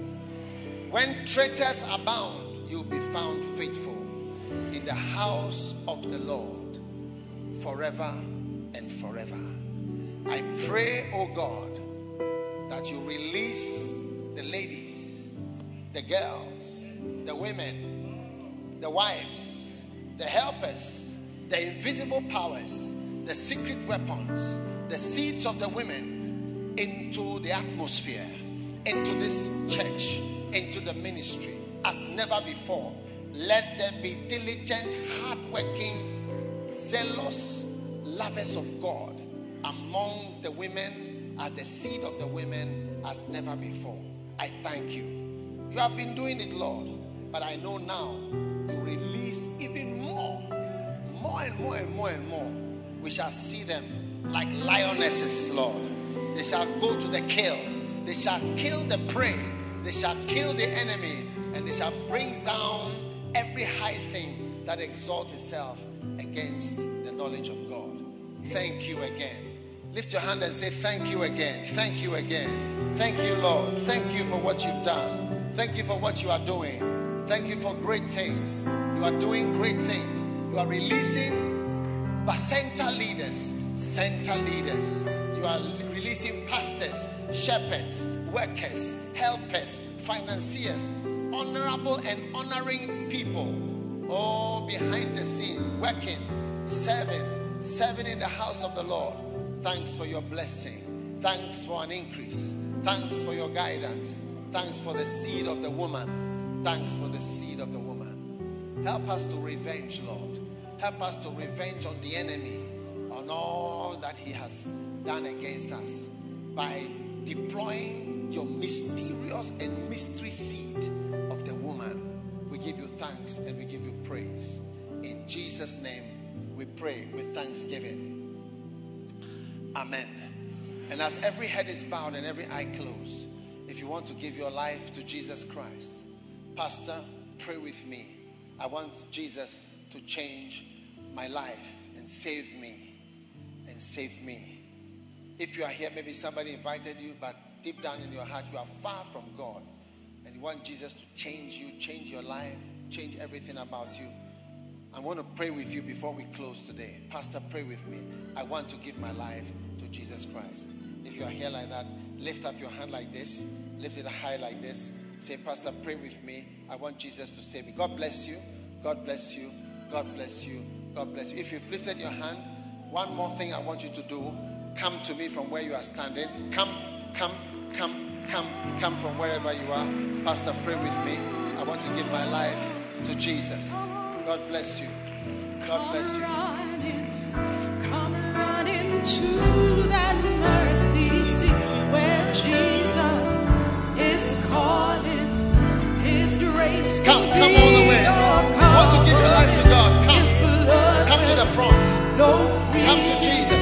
When traitors abound, you'll be found faithful in the house of the Lord forever and forever. I pray, oh God, that you release the ladies, the girls, the women, the wives, the helpers, the invisible powers, the secret weapons, the seeds of the women into the atmosphere, into this church, into the ministry as never before. Let there be diligent, hardworking, zealous lovers of God amongst the women as the seed of the women as never before. I thank you. You have been doing it, Lord, but I know now you release even more, more and more and more and more. We shall see them like lionesses, Lord. They shall go to the kill, they shall kill the prey, they shall kill the enemy, and they shall bring down every high thing that exalts itself against the knowledge of God. Thank you again. Lift your hand and say, Thank you again. Thank you again. Thank you, Lord. Thank you for what you've done. Thank you for what you are doing. Thank you for great things. You are doing great things. You are releasing center leaders, center leaders. You are releasing pastors, shepherds, workers, helpers, financiers, honorable and honoring people. All behind the scene, working, serving, serving in the house of the Lord. Thanks for your blessing. Thanks for an increase. Thanks for your guidance. Thanks for the seed of the woman. Thanks for the seed of the woman. Help us to revenge, Lord. Help us to revenge on the enemy, on all that he has done against us by deploying your mysterious and mystery seed of the woman. We give you thanks and we give you praise. In Jesus' name, we pray with thanksgiving. Amen. And as every head is bowed and every eye closed, if you want to give your life to Jesus Christ, Pastor, pray with me. I want Jesus to change my life and save me. And save me. If you are here, maybe somebody invited you, but deep down in your heart, you are far from God. And you want Jesus to change you, change your life, change everything about you. I want to pray with you before we close today. Pastor, pray with me. I want to give my life to Jesus Christ. If you are here like that, lift up your hand like this, lift it high like this. Say, Pastor, pray with me. I want Jesus to save me. God bless you. God bless you. God bless you. God bless you. If you've lifted your hand, one more thing I want you to do come to me from where you are standing. Come, come, come, Come, come from wherever you are. Pastor, pray with me. I want to give my life to Jesus. God bless you. God bless you. Come running to that mercy where Jesus is calling. His grace Come, come all the way. want to give your life to God? Come, come to the front. no Come to. Jesus.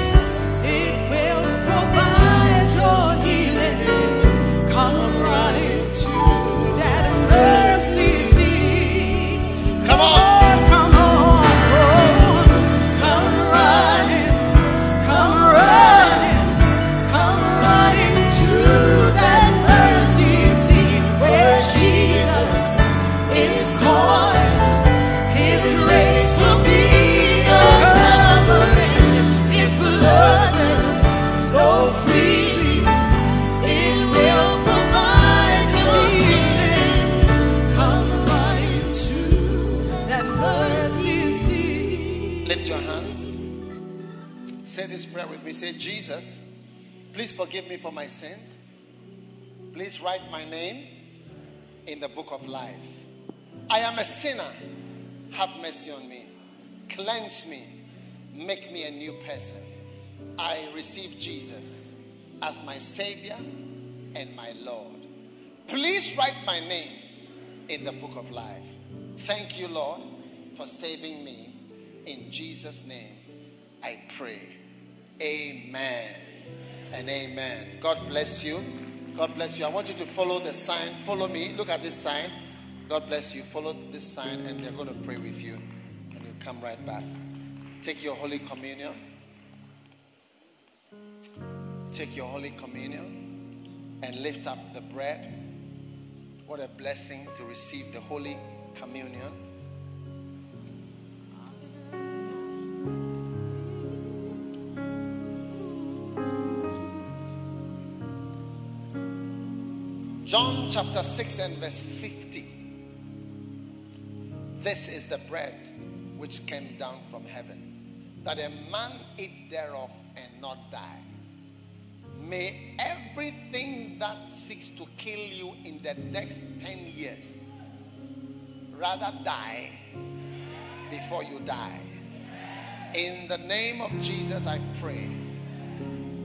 Me for my sins. Please write my name in the book of life. I am a sinner. Have mercy on me. Cleanse me. Make me a new person. I receive Jesus as my Savior and my Lord. Please write my name in the book of life. Thank you, Lord, for saving me. In Jesus' name, I pray. Amen and amen. God bless you. God bless you. I want you to follow the sign. Follow me. Look at this sign. God bless you. Follow this sign, and they're going to pray with you. And you come right back. Take your Holy Communion. Take your Holy Communion and lift up the bread. What a blessing to receive the Holy Communion. John chapter 6 and verse 50. This is the bread which came down from heaven, that a man eat thereof and not die. May everything that seeks to kill you in the next 10 years rather die before you die. In the name of Jesus, I pray.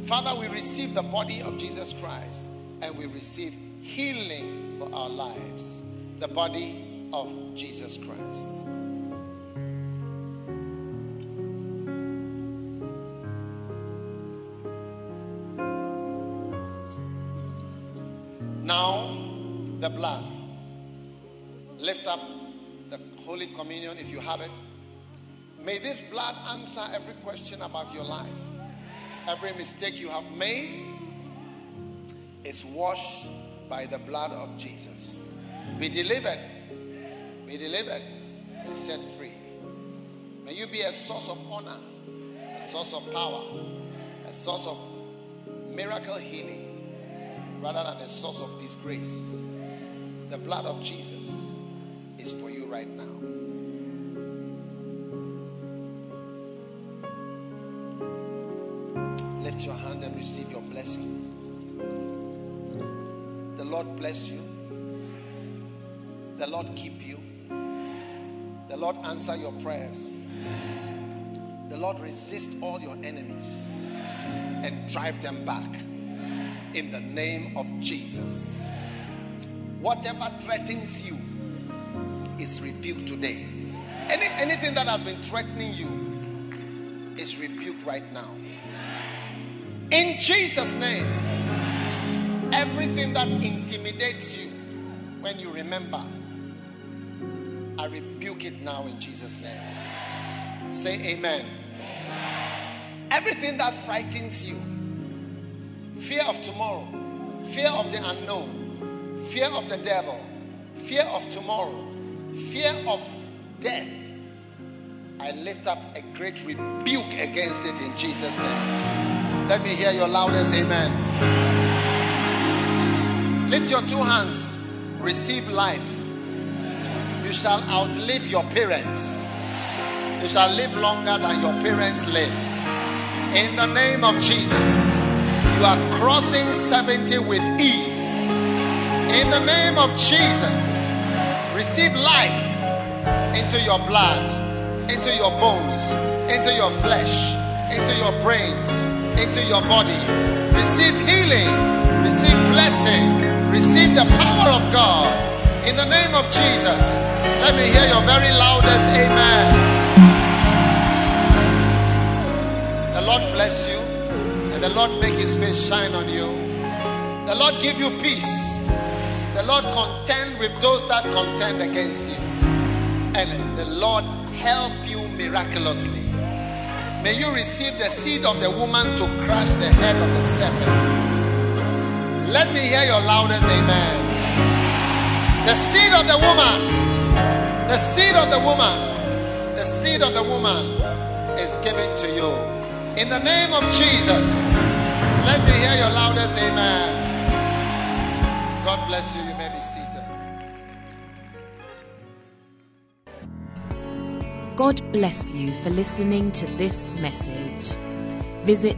Father, we receive the body of Jesus Christ and we receive healing for our lives. The body of Jesus Christ. Now, the blood. Lift up the Holy Communion if you have it. May this blood answer every question about your life. Every mistake you have made is washed by the blood of Jesus. Be delivered. Be delivered. Be set free. May you be a source of honor, a source of power, a source of miracle healing, rather than a source of disgrace. The blood of Jesus is for you right now. Lift your hand and receive your blessing. Lord bless you. The Lord keep you. The Lord answer your prayers. The Lord resist all your enemies and drive them back in the name of Jesus. Whatever threatens you is rebuked today. Any, anything that has been threatening you is rebuked right now. In Jesus' name, everything that intimidates you when you remember, I rebuke it now in Jesus' name. Say amen. Everything that frightens you, fear of tomorrow, fear of the unknown, fear of the devil, fear of tomorrow, fear of death, I lift up a great rebuke against it in Jesus' name. Let me hear your loudest amen. Lift your two hands, receive life. You shall outlive your parents. You shall live longer than your parents live. In the name of Jesus, you are crossing 70 with ease. In the name of Jesus, receive life into your blood, into your bones, into your flesh, into your brains, into your body. Receive healing, receive blessing, receive the power of God. In the name of Jesus, let me hear your very loudest amen. The Lord bless you, and the Lord make his face shine on you. The Lord give you peace. The Lord contend with those that contend against you. And the Lord help you miraculously. May you receive the seed of the woman to crush the head of the serpent. Let me hear your loudest amen. The seed of the woman, the seed of the woman, the seed of the woman is given to you. In the name of Jesus, let me hear your loudest amen. God bless you. You may be seated. God bless you for listening to this message. Visit